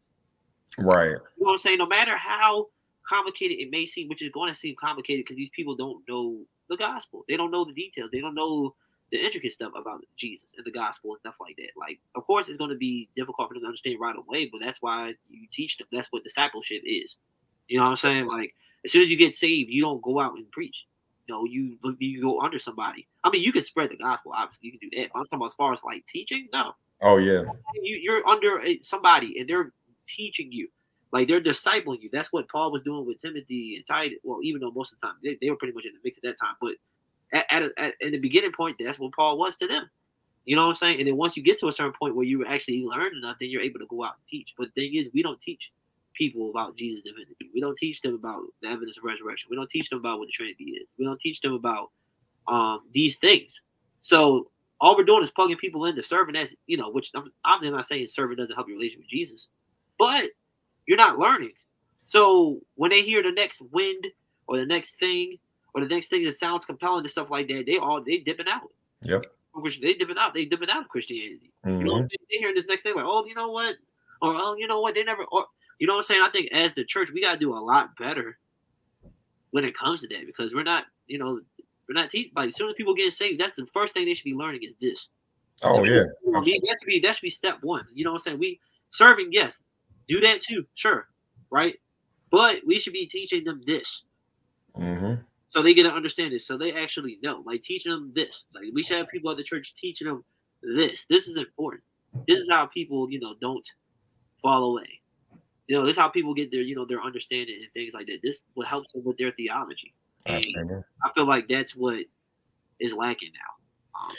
Right. You
know what I'm saying? No matter how complicated it may seem, which is going to seem complicated because these people don't know the gospel. They don't know the details. They don't know the intricate stuff about Jesus and the gospel and stuff like that. Like, of course, it's going to be difficult for them to understand right away, but that's why you teach them. That's what discipleship is. You know what I'm saying? Like, as soon as you get saved, you don't go out and preach. You know, you you go under somebody. I mean, you can spread the gospel. Obviously, you can do that. But I'm talking about as far as like teaching. No.
Oh yeah.
You, you're under somebody, and they're teaching you. Like they're discipling you. That's what Paul was doing with Timothy and Titus. Well, even though most of the time they, they were pretty much in the mix at that time, but at, at, at in the beginning point, that's what Paul was to them. You know what I'm saying? And then once you get to a certain point where you actually learn enough, then you're able to go out and teach. But the thing is, we don't teach people about Jesus' divinity. We don't teach them about the evidence of resurrection. We don't teach them about what the Trinity is. We don't teach them about um, these things. So all we're doing is plugging people into serving as you know, which I'm obviously not saying serving doesn't help your relationship with Jesus, but you're not learning. So when they hear the next wind or the next thing or the next thing that sounds compelling and stuff like that, they all they dipping out.
Yep.
Which they dipping out. They dipping out of Christianity. Mm-hmm. You know, mm-hmm. they hear this next thing like, oh, you know what, or oh, you know what, they never, or you know what I'm saying. I think as the church, we gotta do a lot better when it comes to that because we're not, you know, we're not teaching. Like as soon as people get saved, that's the first thing they should be learning is this.
Oh yeah,
that should be that should be step one. You know what I'm saying? We serving, yes, do that too, sure, right? But we should be teaching them this.
Mm-hmm.
So they get to understand this. So they actually know. Like teaching them this. Like we should have people at the church teaching them this. This is important. This is how people, you know, don't fall away. You know, this is how people get their, you know, their understanding and things like that. This what helps them with their theology. And I feel like that's what is lacking now. Um,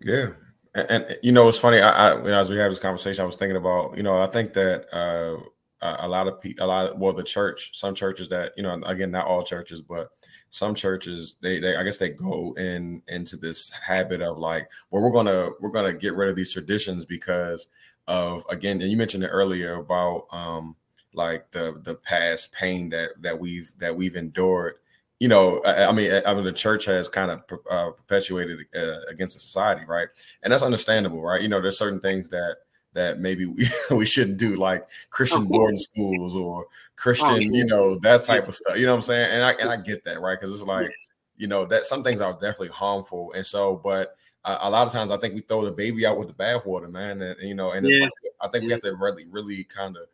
yeah, and, and, you know, it's funny. I, I as we have this conversation, I was thinking about you know, I think that uh, a lot of people, a lot of, well, the church, some churches that you know, again, not all churches, but some churches, they, they, I guess, they go in into this habit of like, well, we're gonna we're gonna get rid of these traditions because of again, and you mentioned it earlier about um like the the past pain that that we've that we've endured you know, I, I, mean, I mean, the church has kind of uh, perpetuated uh, against the society, right? And that's understandable, right? You know, there's certain things that that maybe we, we shouldn't do, like Christian boarding schools or Christian, you know, that type of stuff. You know what I'm saying? And I and I get that, right? Because it's like, you know, that some things are definitely harmful, and so, but uh, a lot of times I think we throw the baby out with the bathwater, man. And, you know, and yeah. like, I think we have to really, really kind of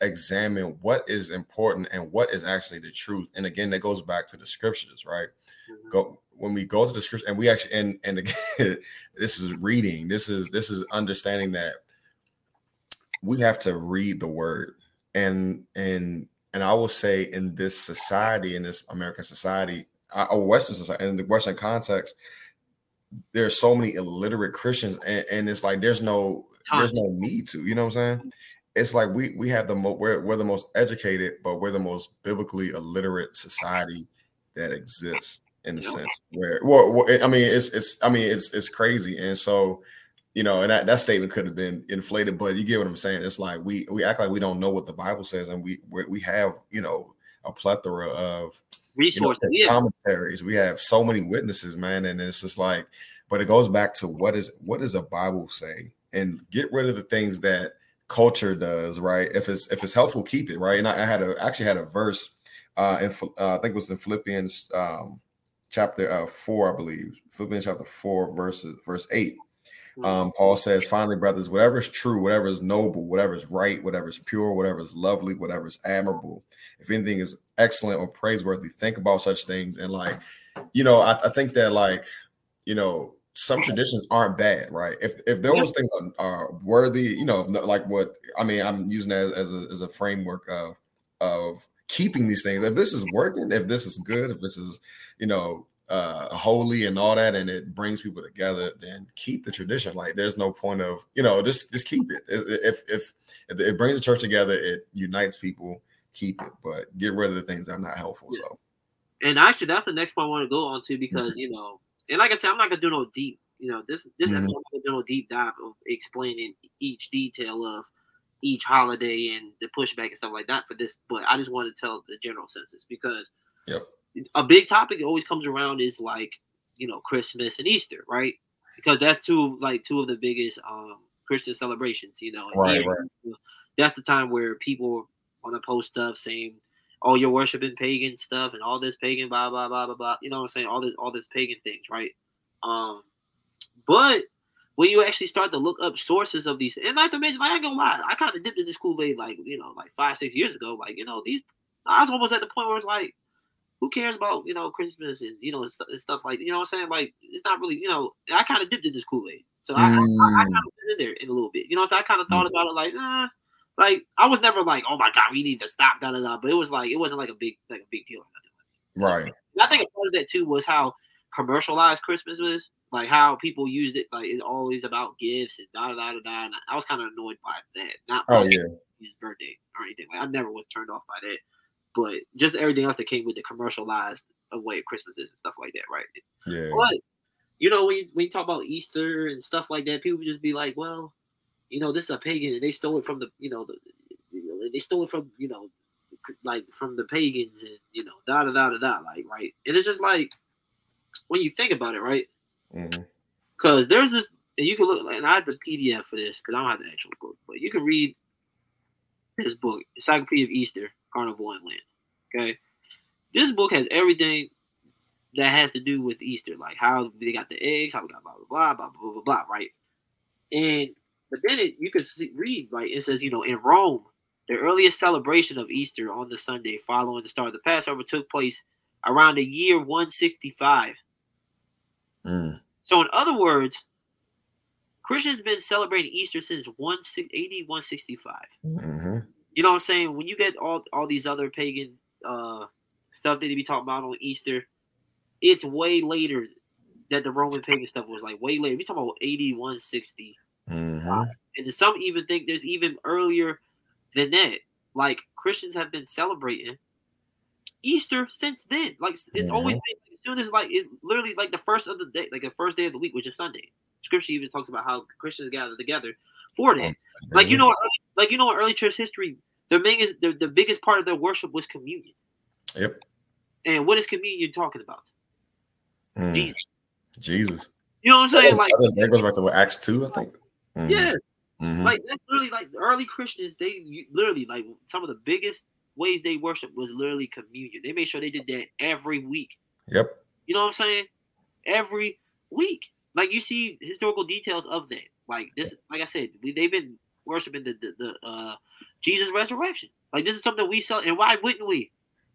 examine what is important and what is actually the truth. And again, that goes back to the scriptures, right? Mm-hmm. Go when we go to the scripture and we actually and and again, this is reading. This is this is understanding that we have to read the word and and and I will say in this society, in this American society, uh, or Western society, in the Western context, there's so many illiterate Christians, and, and it's like there's no there's no need to. You know what I'm saying? It's like we we have the most we're, we're the most educated, but we're the most biblically illiterate society that exists in a sense. Where well, I mean, it's it's I mean it's it's crazy, and so you know, and that, that statement could have been inflated, but you get what I'm saying. It's like we we act like we don't know what the Bible says, and we we have you know a plethora of
resources,
you know, commentaries. We have so many witnesses, man, and it's just like, but it goes back to what is what does the Bible say, and get rid of the things that culture does, right? If it's if it's helpful, keep it, right? And I, I had a actually had a verse, uh, in uh, I think it was in Philippians um, chapter uh, four, I believe, Philippians chapter four, verses verse eight um, Paul says, finally, brothers, whatever is true, whatever is noble, whatever is right, whatever is pure, whatever is lovely, whatever is admirable, if anything is excellent or praiseworthy, think about such things. And like, you know, I, I think that like, you know, some traditions aren't bad, right? If if those things are, are, worthy, you know, like what I mean, I'm using that as, as a, as a framework of of keeping these things. If this is working, if this is good, if this is, you know, uh holy and all that and it brings people together then keep the tradition like there's no point of you know just just keep it if if if it brings the church together it unites people keep it but get rid of the things that are not helpful yeah. so
and actually that's the next point i want to go on to because mm-hmm. you know and like i said i'm not gonna do no deep you know this this mm-hmm. episode i'm gonna do no deep dive of explaining each detail of each holiday and the pushback and stuff like that for this but i just want to tell the general census because
yep
a big topic that always comes around is like you know Christmas and Easter, right? Because that's two like two of the biggest um Christian celebrations. You know,
right, right.
That's the time where people want to post stuff saying, "Oh, you're worshiping pagan stuff and all this pagan blah blah blah blah blah." You know what I'm saying? All this all this pagan things, right? Um, but when you actually start to look up sources of these, and like to mention, like I ain't gonna lie, I kind of dipped in this Kool Aid like you know like five six years ago. Like you know these, I was almost at the point where it's like who cares about you know Christmas and you know and stuff like you know what I'm saying? Like it's not really you know. I kind of dipped in this Kool Aid, so I, mm. I, I, kind of went in there in a little bit. You know, so I kind of thought mm. about it like, nah. Like I was never like, oh my god, we need to stop, da da da. But it was like it wasn't like a big like a big deal.
Right.
And I think a part of that too was how commercialized Christmas was, like how people used it. Like it's always about gifts and da da da da. And I was kind of annoyed by that. Not
oh yeah,
his birthday or anything. Like I never was turned off by that but just everything else that came with the commercialized way of Christmas is and stuff like that, right?
Yeah.
But you know, when you, when you talk about Easter and stuff like that, people just be like, well, you know, this is a pagan, and they stole it from the, you know, the, they stole it from, you know, like from the pagans, and you know, da da da da da, like right. And it's just like when you think about it, right? Because mm-hmm. there's this, and you can look, and I have the PDF for this because I don't have the actual book, but you can read this book, Encyclopedia of Easter, Carnival and Lent. Okay, this book has everything that has to do with Easter, like how they got the eggs, how we got blah blah blah blah blah blah, blah right? And but then it, you can see, read right. It says you know in Rome, the earliest celebration of Easter on the Sunday following the start of the Passover took place around the year 165. Mm. So in other words, Christians been celebrating Easter since 1 AD 165. Mm-hmm. You know what I'm saying? When you get all all these other pagan uh stuff that they be talking about on Easter, it's way later that the Roman pagan stuff was like way later. We talking about 81, 60. Mm-hmm. Uh, and some even think there's even earlier than that. Like Christians have been celebrating Easter since then. Like it's mm-hmm. always been, as soon as like it literally like the first of the day, like the first day of the week, which is Sunday. Scripture even talks about how Christians gather together for that. Like you know, like you know, in early church history, the biggest the, the biggest part of their worship was communion.
Yep.
And what is communion talking about?
Mm. Jesus. Jesus.
You know what I'm saying?
That,
like
that goes back to what, Acts two, I think.
Mm-hmm. Yeah. Mm-hmm. Like that's literally like the early Christians. They literally like some of the biggest ways they worship was literally communion. They made sure they did that every week.
Yep.
You know what I'm saying? Every week. Like you see historical details of that. Like this, like I said, we, they've been worshiping the the, the uh, Jesus' resurrection. Like this is something we sell, and why wouldn't we?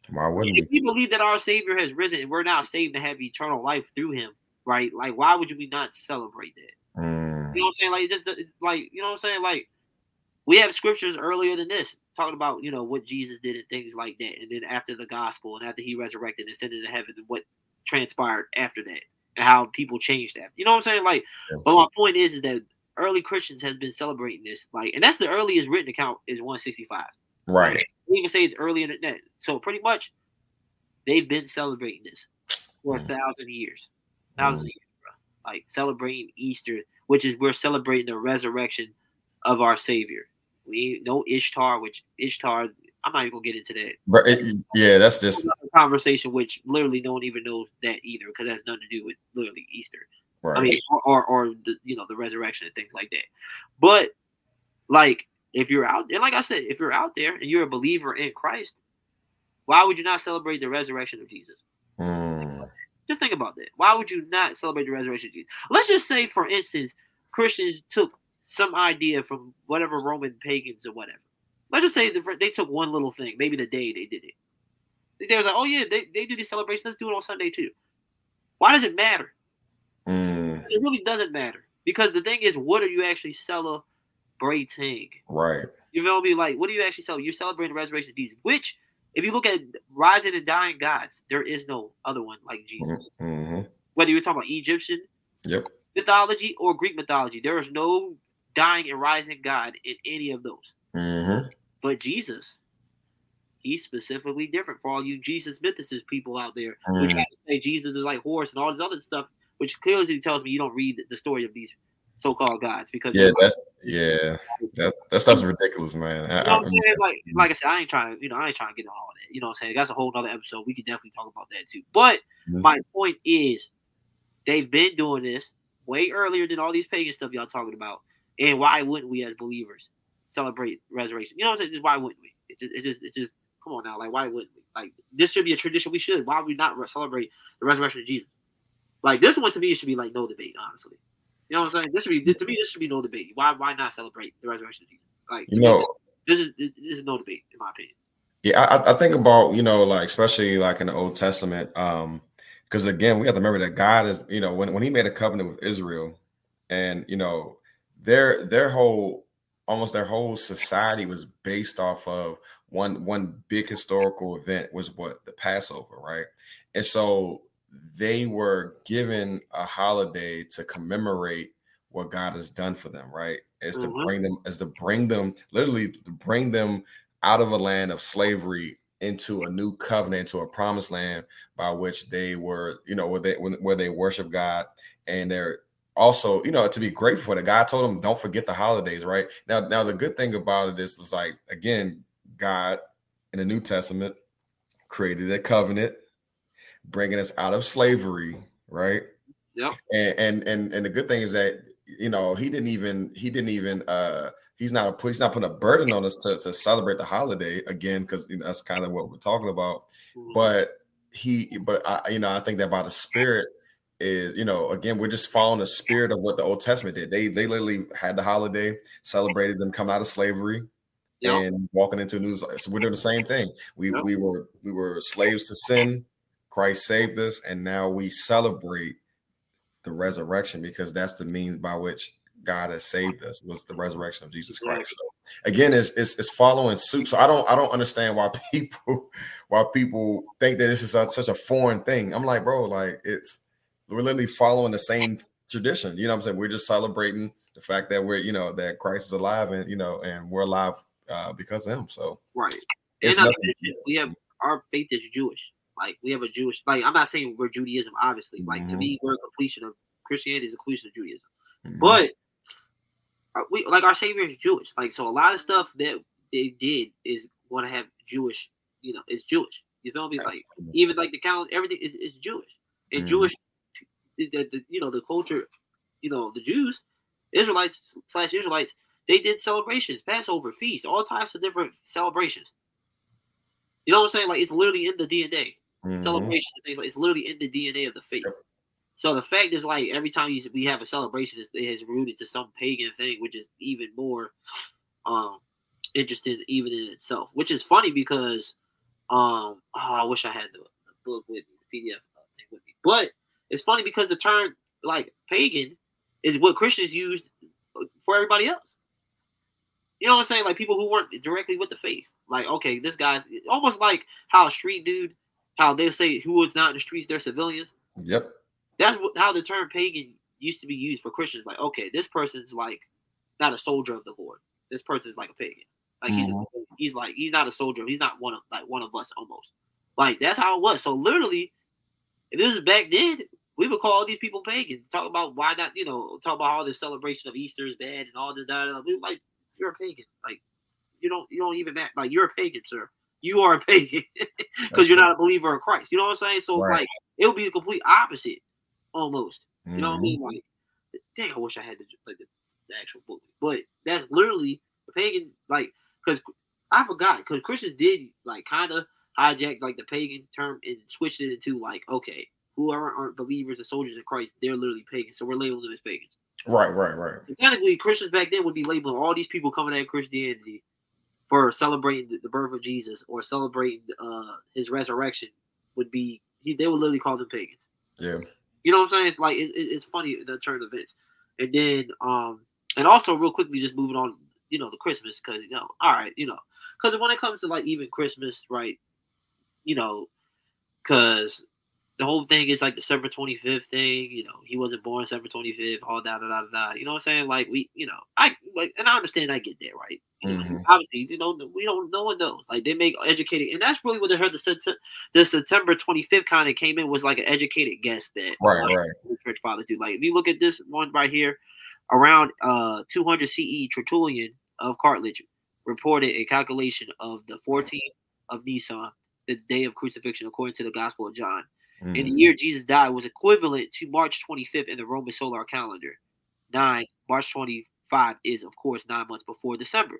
Why wouldn't
if we? we believe that our Savior has risen and we're now saved and have eternal life through Him, right? Like, why would we not celebrate that? Mm. You know what I'm saying? Like, just like you know what I'm saying? Like, we have scriptures earlier than this talking about you know what Jesus did and things like that, and then after the gospel and after he resurrected and ascended to heaven, and what transpired after that, and how people changed that. You know what I'm saying? Like, but my point is, is that early Christians has been celebrating this, like, and that's the earliest written account is 165.
Right.
Like, we even say it's earlier than that. So pretty much, they've been celebrating this for a mm. thousand years, thousands mm. years, bro. Like celebrating Easter, which is we're celebrating the resurrection of our Savior. We no Ishtar, which Ishtar, I'm not even gonna get into that.
But it, yeah, that's just a
conversation, which literally no one even knows that either, because that's nothing to do with literally Easter. Right. I mean, or, or, or the you know the resurrection and things like that. But like if you're out and like I said, if you're out there and you're a believer in Christ, why would you not celebrate the resurrection of Jesus?
Mm.
Just think about that. Why would you not celebrate the resurrection of Jesus? Let's just say, for instance, Christians took some idea from whatever Roman pagans or whatever. Let's just say they took one little thing, maybe the day they did it. They was like, oh yeah, they, they do this celebration. Let's do it on Sunday too. Why does it matter?
Mm.
It really doesn't matter because the thing is, what are you actually celebrating?
Right.
You know me? Like, what do you actually celebrate? You're celebrating the resurrection of Jesus, which, if you look at rising and dying gods, there is no other one like Jesus.
Mm-hmm.
Whether you're talking about Egyptian
yep.
mythology or Greek mythology, there is no dying and rising God in any of those.
Mm-hmm.
But Jesus, he's specifically different for all you Jesus mythicists people out there mm. who try to say Jesus is like Horus and all this other stuff, which clearly tells me you don't read the story of these so-called gods because
yeah, that's yeah, that that stuff's ridiculous, man.
I, you know what I'm saying? Like, like I said, I ain't trying to, you know, I ain't trying to get on all that. You know what I'm saying? That's a whole other episode. We could definitely talk about that too. But mm-hmm. my point is, they've been doing this way earlier than all these pagan stuff y'all talking about. And why wouldn't we as believers celebrate resurrection? You know what I'm saying? Just why wouldn't we? It just, it just, it just, come on now. Like, why wouldn't we? Like, this should be a tradition. We should. Why would we not celebrate the resurrection of Jesus? Like, this one to me should be like no debate, honestly. You know what I'm saying? This should be to me. This should be no debate. Why? Why not celebrate the resurrection of Jesus? Like,
you know,
this is this is no debate in my opinion.
Yeah, I, I think about you know like especially like in the Old Testament, um, because again we have to remember that God is you know when when He made a covenant with Israel, and you know their their whole almost their whole society was based off of one one big historical event was what the Passover, right? And so they were given a holiday to commemorate what God has done for them, right? Is mm-hmm. to bring them, is to bring them, literally to bring them out of a land of slavery into a new covenant, into a promised land by which they were, you know, where they where they worship God and they're also, you know, to be grateful for the God told them, don't forget the holidays, right? Now, now the good thing about it is, was like again, God in the New Testament created a covenant, bringing us out of slavery, right?
Yeah.
And and and and the good thing is that you know he didn't even he didn't even uh he's not he's not putting a burden on us to, to celebrate the holiday again because you know, that's kind of what we're talking about. Mm-hmm. But he but I you know I think that by the spirit is you know again we're just following the spirit of what the Old Testament did. They they literally had the holiday, celebrated them coming out of slavery, and walking into new. So we're doing the same thing. We we were we were slaves to sin. Christ saved us, and now we celebrate the resurrection because that's the means by which God has saved us was the resurrection of Jesus Christ. So again, it's, it's, it's following suit. So I don't I don't understand why people why people think that this is a, such a foreign thing. I'm like, bro, like it's we're literally following the same tradition. You know what I'm saying? We're just celebrating the fact that we're, you know, that Christ is alive and, you know, and we're alive uh, because of him. So,
right. And nothing, we have our faith is Jewish. Like, we have a Jewish, like, I'm not saying we're Judaism, obviously. Like, mm-hmm. to me, we're a completion of Christianity is a completion of Judaism. Mm-hmm. But uh, we, like, our Savior is Jewish. Like, so a lot of stuff that they did is going to have Jewish, you know, it's Jewish. You feel me? Like, even like the calendar, everything is, is Jewish. And mm-hmm. Jewish the, the, you know the culture, you know the Jews, Israelites slash Israelites, they did celebrations, Passover, feast, all types of different celebrations. You know what I'm saying? Like it's literally in the DNA. Mm-hmm. Celebration things like it's literally in the DNA of the faith. Yep. So the fact is, like every time you, we have a celebration, it is rooted to some pagan thing, which is even more um interesting, even in itself. Which is funny because um oh, I wish I had the, the book with me, the PDF uh, thing with me, but it's funny because the term like pagan is what Christians used for everybody else. You know what I'm saying? Like people who weren't directly with the faith. Like, okay, this guy's almost like how a street dude, how they say who was not in the streets, they're civilians.
Yep.
That's what, how the term pagan used to be used for Christians. Like, okay, this person's like not a soldier of the Lord. This person's like a pagan. Like he's a, mm-hmm. he's like he's not a soldier. He's not one of like one of us almost. Like that's how it was. So literally, if this is back then, we would call all these people pagan. Talk about why not, you know, talk about all this celebration of Easter is bad and all this. That, we like you're a pagan. Like you don't you don't even like you're a pagan, sir. You are a pagan because you're not a believer in Christ. You know what I'm saying? So right. like it'll be the complete opposite, almost. You know what I mean? Mm-hmm. Like, dang, I wish I had the like the, the actual book, but that's literally the pagan. Like, because I forgot because Christians did like kind of hijack like the pagan term and switched it into like okay, whoever aren't believers and soldiers in Christ, they're literally pagans. So we're labeling them as pagans.
Right, right, right.
Technically, Christians back then would be labeling all these people coming at Christianity for celebrating the birth of Jesus or celebrating uh, his resurrection would be he, they would literally call them pagans.
Yeah.
You know what I'm saying? It's like it, it, it's funny the turn of events, and then um and also real quickly just moving on, you know, the Christmas because you know, all right, you know, because when it comes to like even Christmas, right, you know, because the whole thing is like December 25th thing. You know, he wasn't born December 25th, all da da da da. You know what I'm saying? Like we, you know, I like, and I understand. I get that, right? Mm-hmm. Obviously, you know, we don't. No one knows. Like they make educated, and that's really what they heard. The the September 25th kind of came in was like an educated guess that
right, like, right.
Church fathers do. Like if you look at this one right here, around uh 200 CE, Tertullian of Carthage reported a calculation of the 14th of Nisan, the day of crucifixion, according to the Gospel of John mm. in the year Jesus died was equivalent to March 25th in the Roman solar calendar. Nine, March 25 is, of course, nine months before December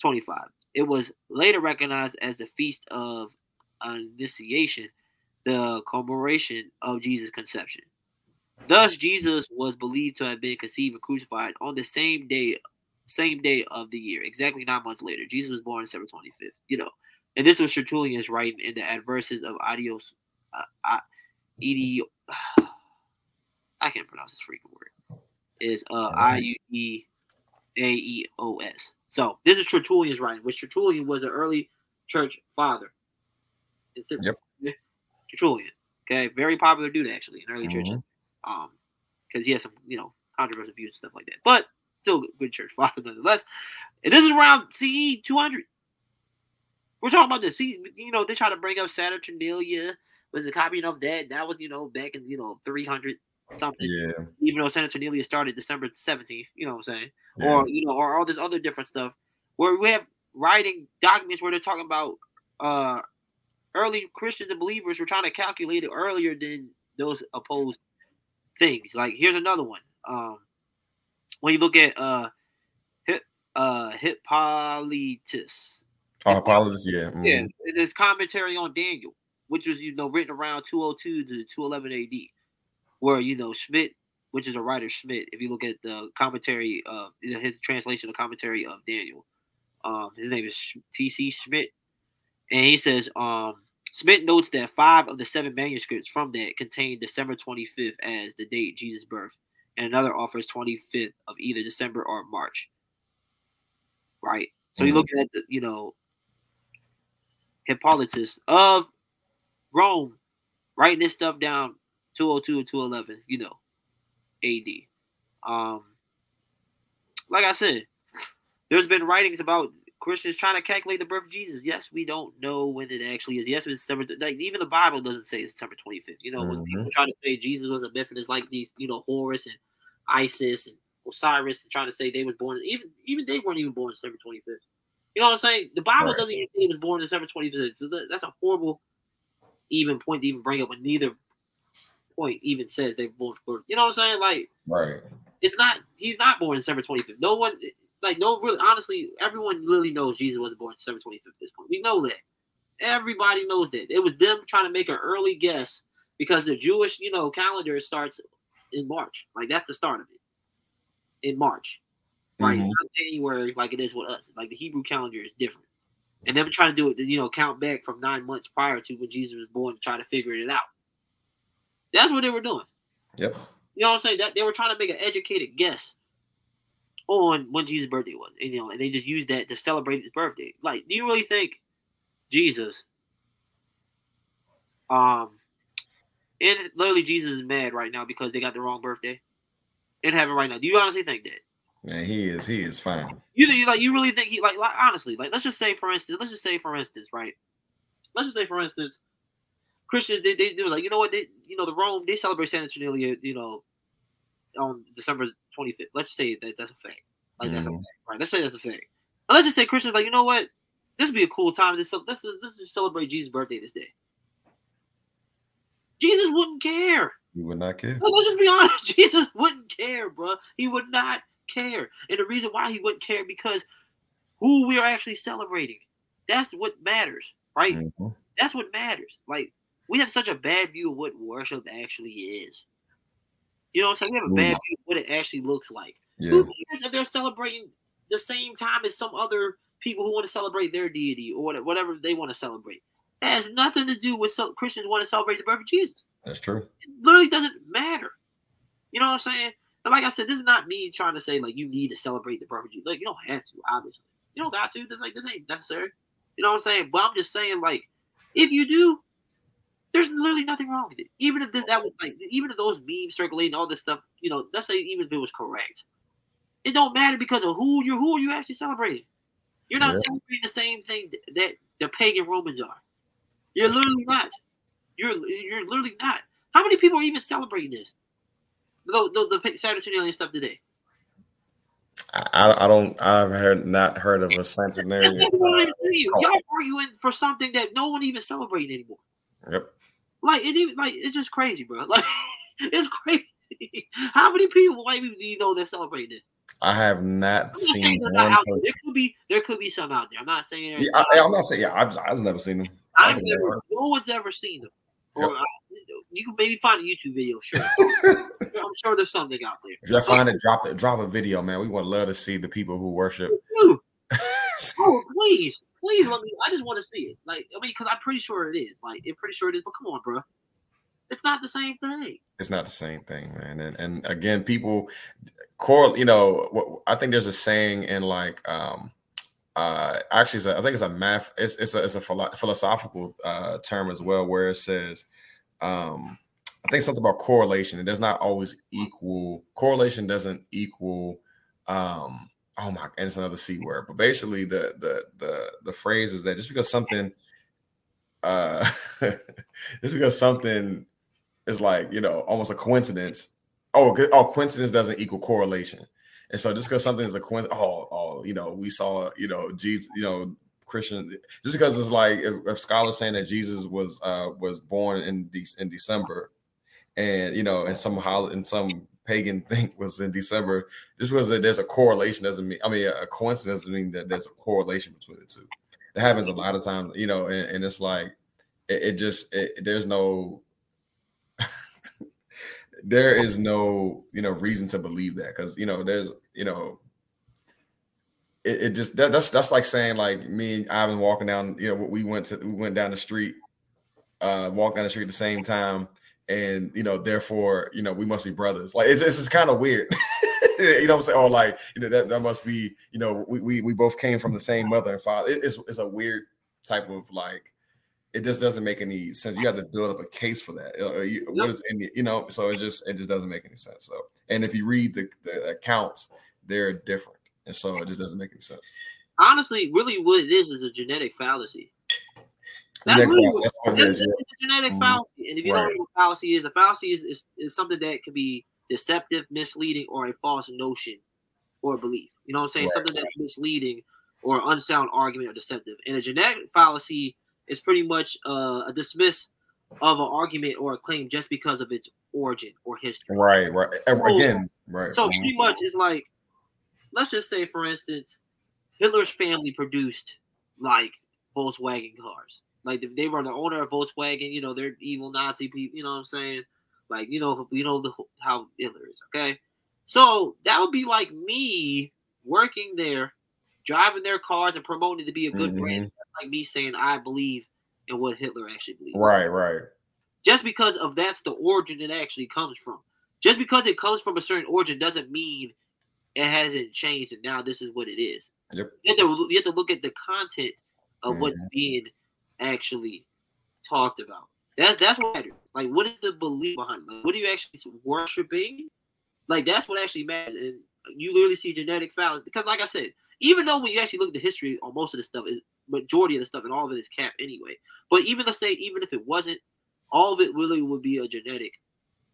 25. It was later recognized as the Feast of Annunciation, the commemoration of Jesus' conception. Thus, Jesus was believed to have been conceived and crucified on the same day, same day of the year, exactly nine months later. Jesus was born December 25th. You know, and this was Tertullian's writing in the Adversus of Adios, uh. I I can't pronounce this freaking word. Is uh I U E A E O S. So this is Tertullian's writing, which Tertullian was an early church father.
It's Yep.
Tertullian. Okay, very popular dude actually in early mm-hmm. churches. Um, because he has some you know controversial views and stuff like that, but still good church father nonetheless. And this is around CE 200. We're talking about the C. You know they try to bring up Saturnalia was a copying of that. That was, you know, back in, you know, 300 something.
Yeah.
Even though Saturnalia started December 17th, you know what I'm saying? Yeah. Or, you know, or all this other different stuff where we have writing documents where they're talking about uh early Christians and believers were trying to calculate it earlier than those opposed things. Like here's another one. Um when you look at uh Hip uh Hippolytus.
Oh, Hippolytus, yeah.
Mm-hmm. Yeah, this commentary on Daniel which was you know written around 202 to 211 AD, where you know Schmidt, which is a writer Schmidt, if you look at the commentary of you know, his translation of commentary of Daniel, um, his name is T.C. Schmidt, and he says um, Schmidt notes that five of the seven manuscripts from that contain December 25th as the date Jesus' birth, and another offers 25th of either December or March. Right. So mm-hmm. you look at the, you know Hippolytus of Rome writing this stuff down 202 and 211, you know, AD. Um, like I said, there's been writings about Christians trying to calculate the birth of Jesus. Yes, we don't know when it actually is. Yes, it's December. Like even the Bible doesn't say it's December 25th. You know, mm-hmm. when people try to say Jesus was a myth, and it's like these, you know, Horus and Isis and Osiris, and trying to say they was born. Even even they weren't even born December 25th. You know what I'm saying? The Bible right. doesn't even say he was born December 25th. So that's a horrible even point to even bring up when neither point even says they both born. You know what I'm saying? Like,
right.
It's not. He's not born December 25th. No one, like, no, really, honestly, everyone really knows Jesus wasn't born December 25th. At this point, we know that. Everybody knows that. It was them trying to make an early guess because the Jewish, you know, calendar starts in March. Like that's the start of it. In March. Like Mm-hmm. Not January like it is with us. Like the Hebrew calendar is different and them trying to do it, you know, count back from nine months prior to when Jesus was born, to try to figure it out. That's what they were doing.
Yep.
You know what I'm saying? That they were trying to make an educated guess on when Jesus' birthday was, and, you know, and they just used that to celebrate his birthday. Like, do you really think Jesus, um, and literally Jesus is mad right now because they got the wrong birthday in heaven right now? Do you honestly think that?
Man, he is he is fine.
You, you like you really think he like like honestly like let's just say for instance let's just say for instance right let's just say for instance Christians they they, they were like you know what they you know the Rome they celebrate Saturnalia you know on December 25th let's say that that's a fact like that's a
Mhm.
fact right let's say that's a fact and let's just say Christians like you know what this would be a cool time to so let's let's just celebrate Jesus' birthday this day. Jesus wouldn't care.
You would not care.
Like, let's just be honest. Jesus wouldn't care, bro. He would not care. And the reason why he wouldn't care because who we are actually celebrating. That's what matters, right?
Mhm.
That's what matters. Like we have such a bad view of what worship actually is. You know what I'm saying? We have a bad view of what it actually looks like.
Yeah.
Who cares if they're celebrating the same time as some other people who want to celebrate their deity or whatever they want to celebrate? It has nothing to do with so Christians want to celebrate the birth of Jesus
That's true.
it literally doesn't matter. You know what I'm saying? And like I said, this is not me trying to say like you need to celebrate the birth of Jesus. Like you don't have to, obviously. You don't got to. This like this ain't necessary. You know what I'm saying? But I'm just saying, like, if you do, there's literally nothing wrong with it. Even if that, was like, even if those memes circulating all this stuff, you know, let's say even if it was correct, it don't matter because of who you're who are you actually celebrating. You're not
Yeah.
celebrating the same thing that the pagan Romans are. You're literally not. You're you're literally not. How many people are even celebrating this? The the, the Saturnalia stuff today.
I, I don't I've heard not heard of a.
That's what I'm. Y'all arguing for something that no one even celebrating anymore.
Yep.
Like it even like it's just crazy, bro. Like it's crazy. How many people white people do you know that celebrate this?
I have not
I'm
seen
not
one.
there. There could be there could be some out there. I'm not saying
Yeah, I, I'm not saying. Yeah, I've, I've never seen them. I
I've never, no one's ever seen them.
Yep.
Or uh, you can maybe find a YouTube video, sure. I'm sure there's something out there.
If y'all find it, drop it. Drop a video, man. We would love to see the people who worship.
Oh, please, please let me. I just want to see it. Like, I mean, because I'm pretty sure it is. Like, I'm pretty sure it is. But come on, bro, it's not the same thing.
it's not the same thing, man. And and again, people core, you know, I think there's a saying in like um uh actually a, I think it's a math it's it's a it's a philo- philosophical uh term as well where it says um I think something about correlation. It does not always equal correlation doesn't equal um oh my and it's another C word. But basically the the the the phrase is that just because something uh just because something is like you know almost a coincidence. Oh, oh, coincidence doesn't equal correlation. And so just because something is a coincidence, oh, oh, you know, we saw, you know, Jesus, you know, Christian, just because it's like if, if scholars saying that Jesus was uh was born in de- in December, and you know, and some hol- and some pagan thing was in December, just because there's a correlation doesn't mean I mean a coincidence doesn't mean that there's a correlation between the two. It happens a lot of times, you know, and, and it's like it, it just it, there's no there is no you know reason to believe that because you know there's you know it, it just that, that's that's like saying like me and Ivan walking down you know we went to we went down the street uh walk down the street at the same time and you know therefore you know we must be brothers like it's it's just kind of weird you know what I'm saying or like you know that that must be you know we we, we both came from the same mother and father it, it's it's a weird type of like it just doesn't make any sense. You have to build up a case for that. Uh, you, What is in the, you know? So it just it just doesn't make any sense. So and if you read the, the accounts, they're different, and so it just doesn't make any sense.
Honestly, really, what it is is a genetic fallacy. That's
Genetic
really what-
that's what
It's,
is. Yeah.
it's a genetic
Mhm.
fallacy. And if you don't know what fallacy is, a fallacy is, is, is something that can be deceptive, misleading, or a false notion or belief. You know what I'm saying?
Right.
Something that's misleading or unsound argument or deceptive. And a genetic fallacy is pretty much uh, a dismiss of an argument or a claim just because of its origin or history.
Right, right. Again, right.
So
Mhm.
pretty much it's like, let's just say, for instance, Hitler's family produced like Volkswagen cars. Like if they were the owner of Volkswagen, you know, they're evil Nazi people. You know what I'm saying? Like you know, you know the how Hitler is. Okay, so that would be like me working there, driving their cars and promoting it to be a good brand. That's like me saying I believe in what Hitler actually believes
Right, right.
just because of that's the origin it actually comes from. Just because it comes from a certain origin doesn't mean it hasn't changed, and now this is what it is.
Yep.
You have to you have to look at the content of what's
Mhm.
being actually talked about. That's that's what matters. Like, what is the belief behind? It? Like, what are you actually worshiping? Like, that's what actually matters. And you literally see genetic fallacy because, like I said, even though when you actually look at the history on most of the stuff, is majority of the stuff and all of it is cap anyway. But even let's say, even if it wasn't, all of it really would be a genetic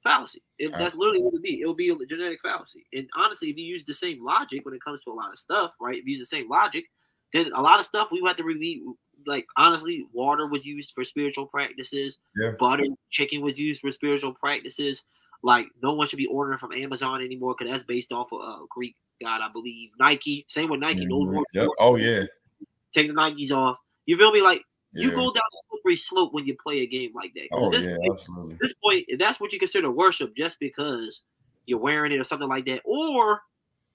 fallacy. If that's literally what it would be. It would be a genetic fallacy. And honestly, if you use the same logic when it comes to a lot of stuff, right? If you use the same logic, then a lot of stuff we would have to repeat. Like honestly, water was used for spiritual practices.
Yeah.
Butter, chicken was used for spiritual practices. Like no one should be ordering from Amazon anymore because that's based off of a Greek god, I believe. Nike, same with Nike. No
Mhm.
more.
Yep. Oh yeah.
Take the Nikes off. You feel me? Like you go down a slippery slope when you play a game like that.
Oh
this
yeah,
point-
absolutely.
at this point, that's what you consider worship, just because you're wearing it or something like that, or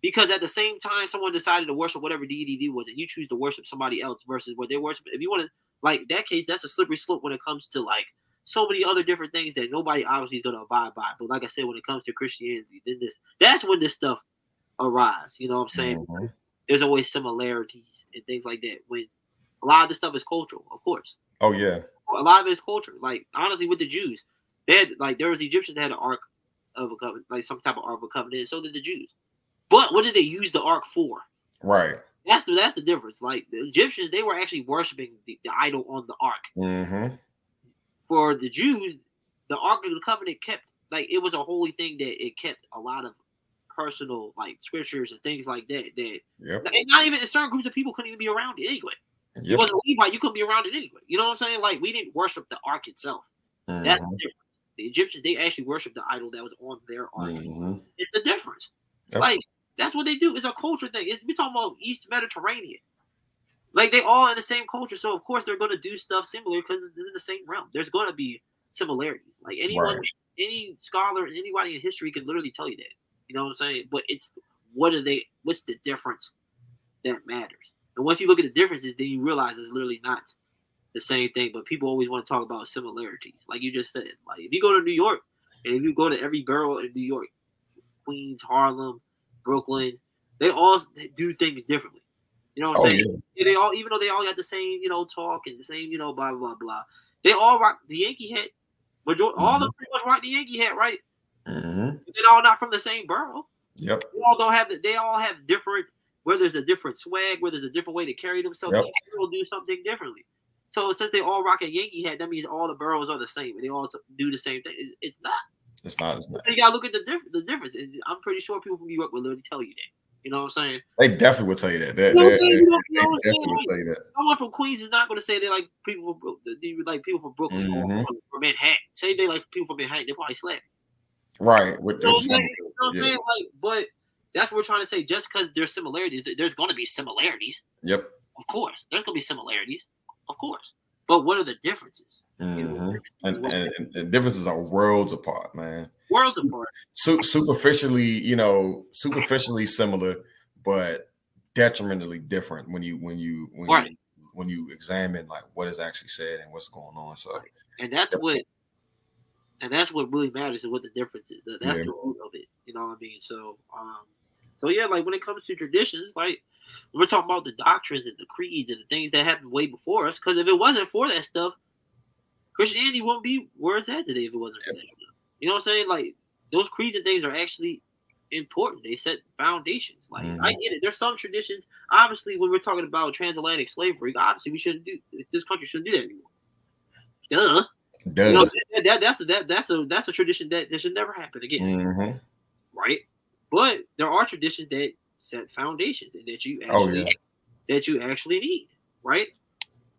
because at the same time someone decided to worship whatever deity was, and you choose to worship somebody else versus what they worship. If you want to, like that case, that's a slippery slope when it comes to like so many other different things that nobody obviously is going to abide by. But like I said, when it comes to Christianity, then this that's when this stuff arise. You know what I'm saying?
Mhm.
There's always similarities and things like that. When a lot of this stuff is cultural, of course
Oh yeah.
a lot of it's culture. Like honestly, with the Jews, they had like there was Egyptians that had an ark of a covenant, like some type of ark of a covenant. So did the Jews. But what did they use the ark for?
Right.
That's the that's the difference. Like the Egyptians, they were actually worshiping the, the idol on the ark.
Mm-hmm.
For the Jews, the ark of the covenant kept like it was a holy thing that it kept a lot of personal like scriptures and things like that. That
Yep.
and not even certain groups of people couldn't even be around it anyway. It wasn't you couldn't be around it anyway. You know what I'm saying? Like we didn't worship the ark itself. That's
Mhm.
the difference. The Egyptians, they actually worshiped the idol that was on their ark.
Mhm.
It's the difference.
Yep.
Like that's what they do. It's a culture thing. It's, we're talking about East Mediterranean. Like they all in the same culture, so of course they're going to do stuff similar because it's in the same realm. There's going to be similarities. Like anyone,
Right.
any scholar, and anybody in history can literally tell you that. You know what I'm saying? But it's what are they? What's the difference that matters? And once you look at the differences, then you realize it's literally not the same thing. But people always want to talk about similarities, like you just said. Like if you go to New York and if you go to every borough in New York, Queens, Harlem, Brooklyn, they all do things differently. You know what I'm
Oh
saying?
yeah.
They all, even though they all got the same, you know, talk and the same, you know, blah blah blah. They all rock the Yankee hat. Majority, all of them pretty much rock the Yankee hat, right?
Mm-hmm.
They're all not from the same borough.
Yep.
They all don't have. They all have different. Where there's a different swag, where there's a different way to carry themselves,
Yep.
each will do something differently. So since they all rock a Yankee hat, that means all the boroughs are the same, and they all do the same thing. It's not.
It's not. It's not.
You gotta look at the diff- the difference. I'm pretty sure people from New York will literally tell you that. You know what I'm saying?
They definitely will tell you that. They,
You know
they-
You know- you
they
know
definitely will tell you that.
Someone from Queens is not going to say they like people from like people from Brooklyn
Mhm.
or from Manhattan. Say they like people from Manhattan, they probably slap.
Right. With
You know what I'm saying? You know what
yeah.
saying? Like, but that's what we're trying to say. Just because there's similarities, there's going to be similarities.
Yep.
Of course, there's going to be similarities. Of course, but what are the differences? You know,
Mhm. And, and, and differences are worlds apart, man.
worlds apart.
Su- superficially, you know, superficially similar, but detrimentally different when you when you when
Right.
you when you examine like what is actually said and what's going on. So
and that's what and that's what really matters is what the difference is That- that's
Yeah.
the root of it you know what i mean so um so yeah like when it comes to traditions like we're talking about the doctrines and the creeds and the things that happened way before us because if it wasn't for that stuff christianity wouldn't be where it's at today if it wasn't for that stuff you know what i'm saying like those creeds and things are actually important they set foundations like i
Mhm.
get it there's some traditions obviously when we're talking about transatlantic slavery obviously we shouldn't do this country shouldn't do that anymore Duh.
does
You know, that, that, that's a that, that's a that's a tradition that, that should never happen again,
Mhm.
right? But there are traditions that set foundations that you
Oh,
actually
yeah.
that you actually need, right?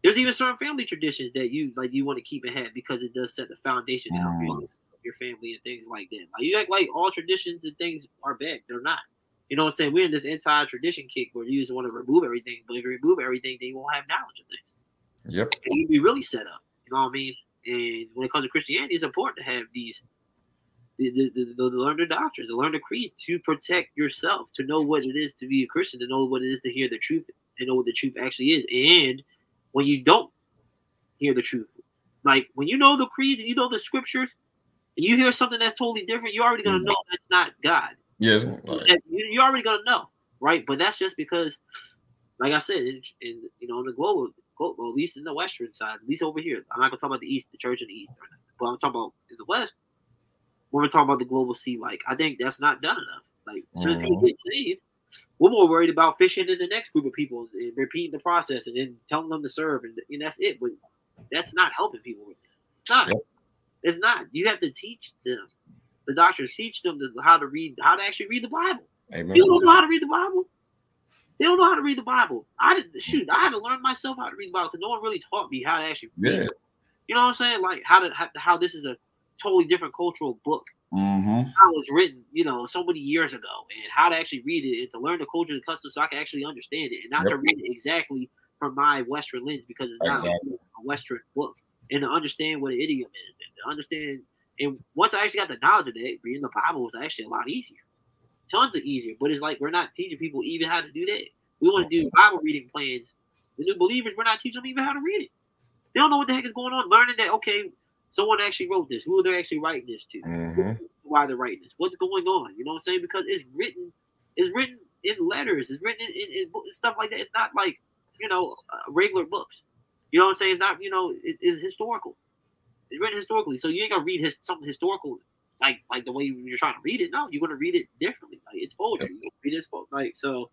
There's even certain family traditions that you like you want to keep ahead because it does set the foundation
Mm.
your- your family and things like that. Like you act like all traditions and things are bad. They're not. You know what I'm saying? We're in this anti-tradition kick where you just want to remove everything, but if you remove everything, then you won't have knowledge of things
Yep.
and you'd be really set up. You know what I mean? And when it comes to Christianity, it's important to have these, the, the, the, the learn the doctrines, to learn the creed, to protect yourself, to know what it is to be a Christian, to know what it is to hear the truth, to know what the truth actually is. And when you don't hear the truth, like when you know the creed and you know the scriptures, and you hear something that's totally different, you're already gonna
Mhm.
know that's not God.
Yes,
you, you're already gonna know, right? But that's just because, like I said, in, in you know, in the global, global, at least in the western side, at least over here, I'm not gonna talk about the east, the church in the east, but I'm talking about in the west. When we're talking about the global sea, like I think that's not done enough. Like, so mm-hmm. people get saved, we're more worried about fishing in the next group of people and repeating the process and then telling them to serve, and, and that's it. But that's not helping people. It's not. Yep. It's not. You have to teach them. The doctors teach them how to read, how to actually read the Bible. Amen. People don't know how to read the Bible. They don't know how to read the Bible. I didn't mm. shoot. I had to learn myself how to read the Bible because no one really taught me how to actually read. Yeah. You know what I'm saying? Like how to how, how this is a totally different cultural book.
Mm-hmm.
How it was written, you know, so many years ago, and how to actually read it and to learn the culture and customs so I can actually understand it, and not yep. to read it exactly from my Western lens because it's not exactly. a Western book, and to understand what an idiom is, and to understand. And once I actually got the knowledge of that, reading the Bible was actually a lot easier, tons of easier. But it's like we're not teaching people even how to do that. We want to do Bible reading plans. The new believers, we're not teaching them even how to read it. They don't know what the heck is going on. Learning that okay, someone actually wrote this. Who are they actually writing this to?
Mm-hmm.
Why they're writing this? What's going on? You know what I'm saying? Because it's written, it's written in letters. It's written in, in, in stuff like that. It's not like you know uh, regular books. You know what I'm saying? It's not you know it, it's historical. It's written historically, so you ain't gonna read his, something historical like like the way you're trying to read it. No, you're gonna read it differently. Like it's poetry. You read it like so.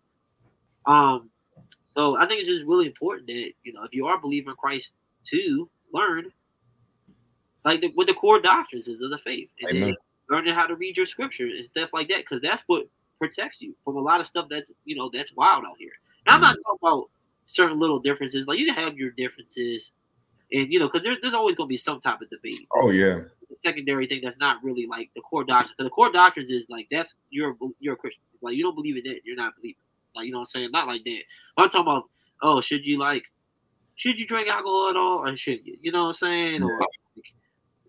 Um, so I think it's just really important that you know if you are a believer in Christ to learn like the, what the core doctrines is of the faith, and then learning how to read your scripture and stuff like that, because that's what protects you from a lot of stuff that's you know that's wild out here. And I'm not mm-hmm. talking about certain little differences. Like you can have your differences, and you know, because there's there's always going to be some type of debate.
Oh yeah.
The secondary thing that's not really like the core doctrine. Because the core doctrines is like that's you're you're a Christian. Like you don't believe in that, you're not believing. Like you know what I'm saying? Not like that. But I'm talking about oh, should you like should you drink alcohol at all or should you? You know what I'm saying? Or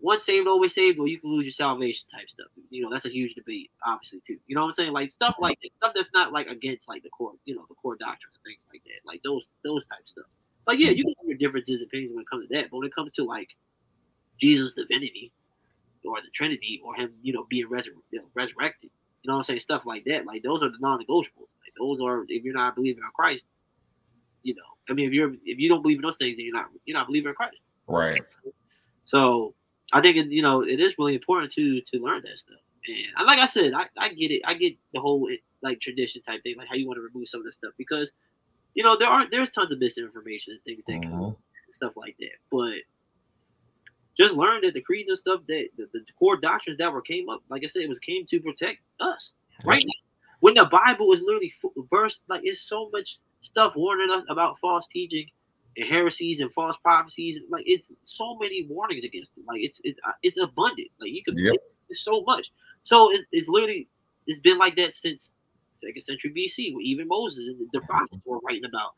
once saved, always saved, or you can lose your salvation type stuff. You know, that's a huge debate, obviously, too. You know what I'm saying? Like stuff like that, stuff that's not like against like the core, you know, the core doctrines and things like that. Like those those type stuff. Like, yeah, you can have your differences and opinions when it comes to that, but when it comes to like Jesus' divinity or the Trinity or him, you know, being resur- you know, resurrected, you know what I'm saying? Stuff like that. Like those are the non-negotiables. Like those are if you're not believing in Christ, you know. I mean, if you're if you don't believe in those things, then you're not you're not believing in Christ.
Right.
So I think it, you know it is really important to to learn that stuff. And like I said, I, I get it. I get the whole like tradition type thing, like how you want to remove some of the stuff because you know there are there's tons of misinformation and things, things mm-hmm. stuff like that. But just learn that the creeds and stuff that the, the, core doctrines that were came up, like I said, it was came to protect us. Right now, when the Bible is literally verse, like it's so much stuff warning us about false teaching and heresies and false prophecies. Like it's so many warnings against it. Like it's it's, uh, it's abundant. Like you can yep. it's so much. So it, it's literally it's been like that since second century BC, where even Moses and the prophets were writing about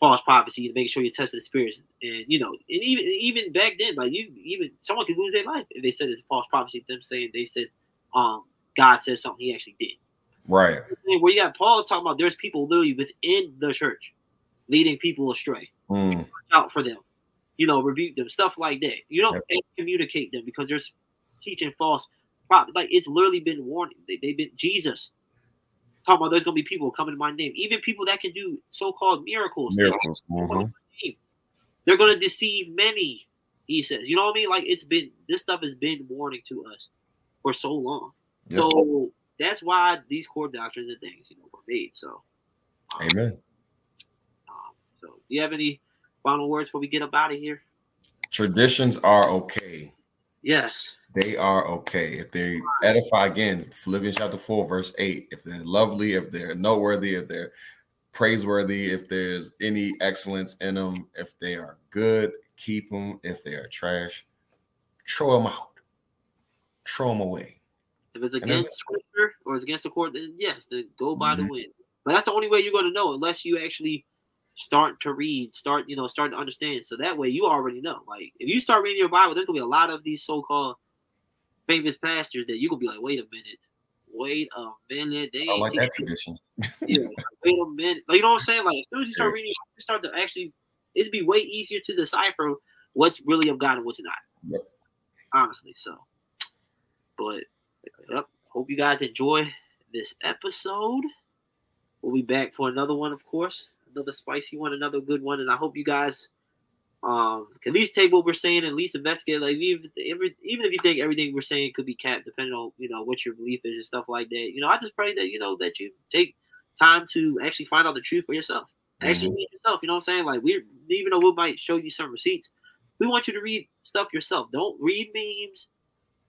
false prophecy to make sure you test the spirits. And you know, and even even back then, like you even someone could lose their life if they said it's false prophecy. Them saying they said um God said something he actually did.
Right.
Where you got Paul talking about there's people literally within the church leading people astray.
Mm.
out for them. You know, rebuke them, stuff like that. You don't yep. communicate them because they're teaching false prophet. Like it's literally been warning. They, they've been Jesus talking about there's gonna be people coming in my name, even people that can do so-called miracles.
Miracles. Mm-hmm.
They're gonna deceive many. He says, you know what I mean? Like it's been this stuff has been warning to us for so long. Yep. So that's why these core doctrines and things, you know, were made. So,
amen.
So, do you have any final words before we get up out of here?
Traditions are okay.
Yes.
They are okay. If they edify again, Philippians chapter 4, verse 8, if they're lovely, if they're noteworthy, if they're praiseworthy, if there's any excellence in them, if they are good, keep them. If they are trash, throw them out, throw them away.
If it's against scripture or it's against the court, then yes, then go by mm-hmm. the wind. But that's the only way you're going to know unless you actually start to read, start, you know, start to understand. So that way you already know. Like if you start reading your Bible, there's gonna be a lot of these so-called famous pastors that you gonna be like, wait a minute, wait a minute.
They I like that tradition.
yeah, wait a minute. Like, you know what I'm saying? Like as soon as you start reading, you start to actually it'd be way easier to decipher what's really of God and what's not. Yep. Honestly. So but yep. Hope you guys enjoy this episode. We'll be back for another one, of course, another spicy one, another good one, and I hope you guys um at least take what we're saying and at least investigate. Like even if, even if you think everything we're saying could be capped, depending on you know what your belief is and stuff like that. You know, I just pray that you know that you take time to actually find out the truth for yourself. Actually
Mhm.
read yourself. You know what I'm saying? Like we even though we might show you some receipts, we want you to read stuff yourself. Don't read memes.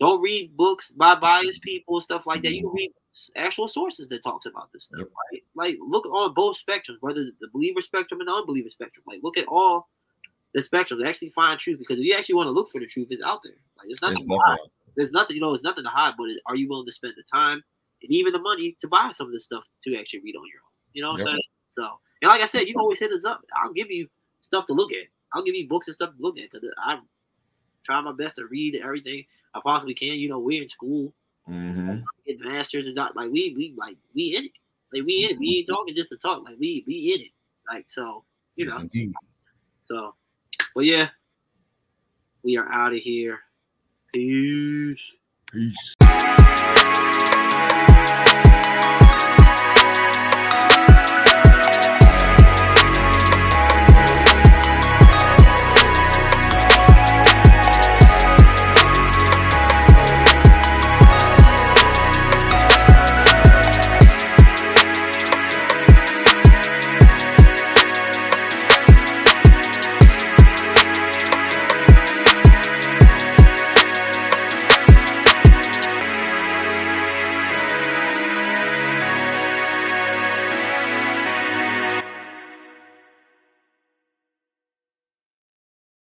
Don't read books by biased mm-hmm. people, stuff like that. You read actual sources that talks about this stuff,
Yep.
right? Like look on both spectrums, whether the believer spectrum and the unbeliever spectrum. Like look at all the spectrums. Actually find truth because if you actually want to look for the truth, it's out there. Like there's
It's
nothing. to hide. There's nothing. You know, there's nothing to hide. But are you willing to spend the time and even the money to buy some of this stuff to actually read on your own? You know what I'm saying? So, and like I said, you can always hit us up. I'll give you stuff to look at. I'll give you books and stuff to look at because I try my best to read everything I possibly can. You know, we're in school,
Mhm.
get masters and not like we we like we in it. Like we in it. We ain't talking just to talk. Like we we in it. Like so, you
Yes,
know.
indeed.
So, but yeah, we are out of here. Peace.
Peace.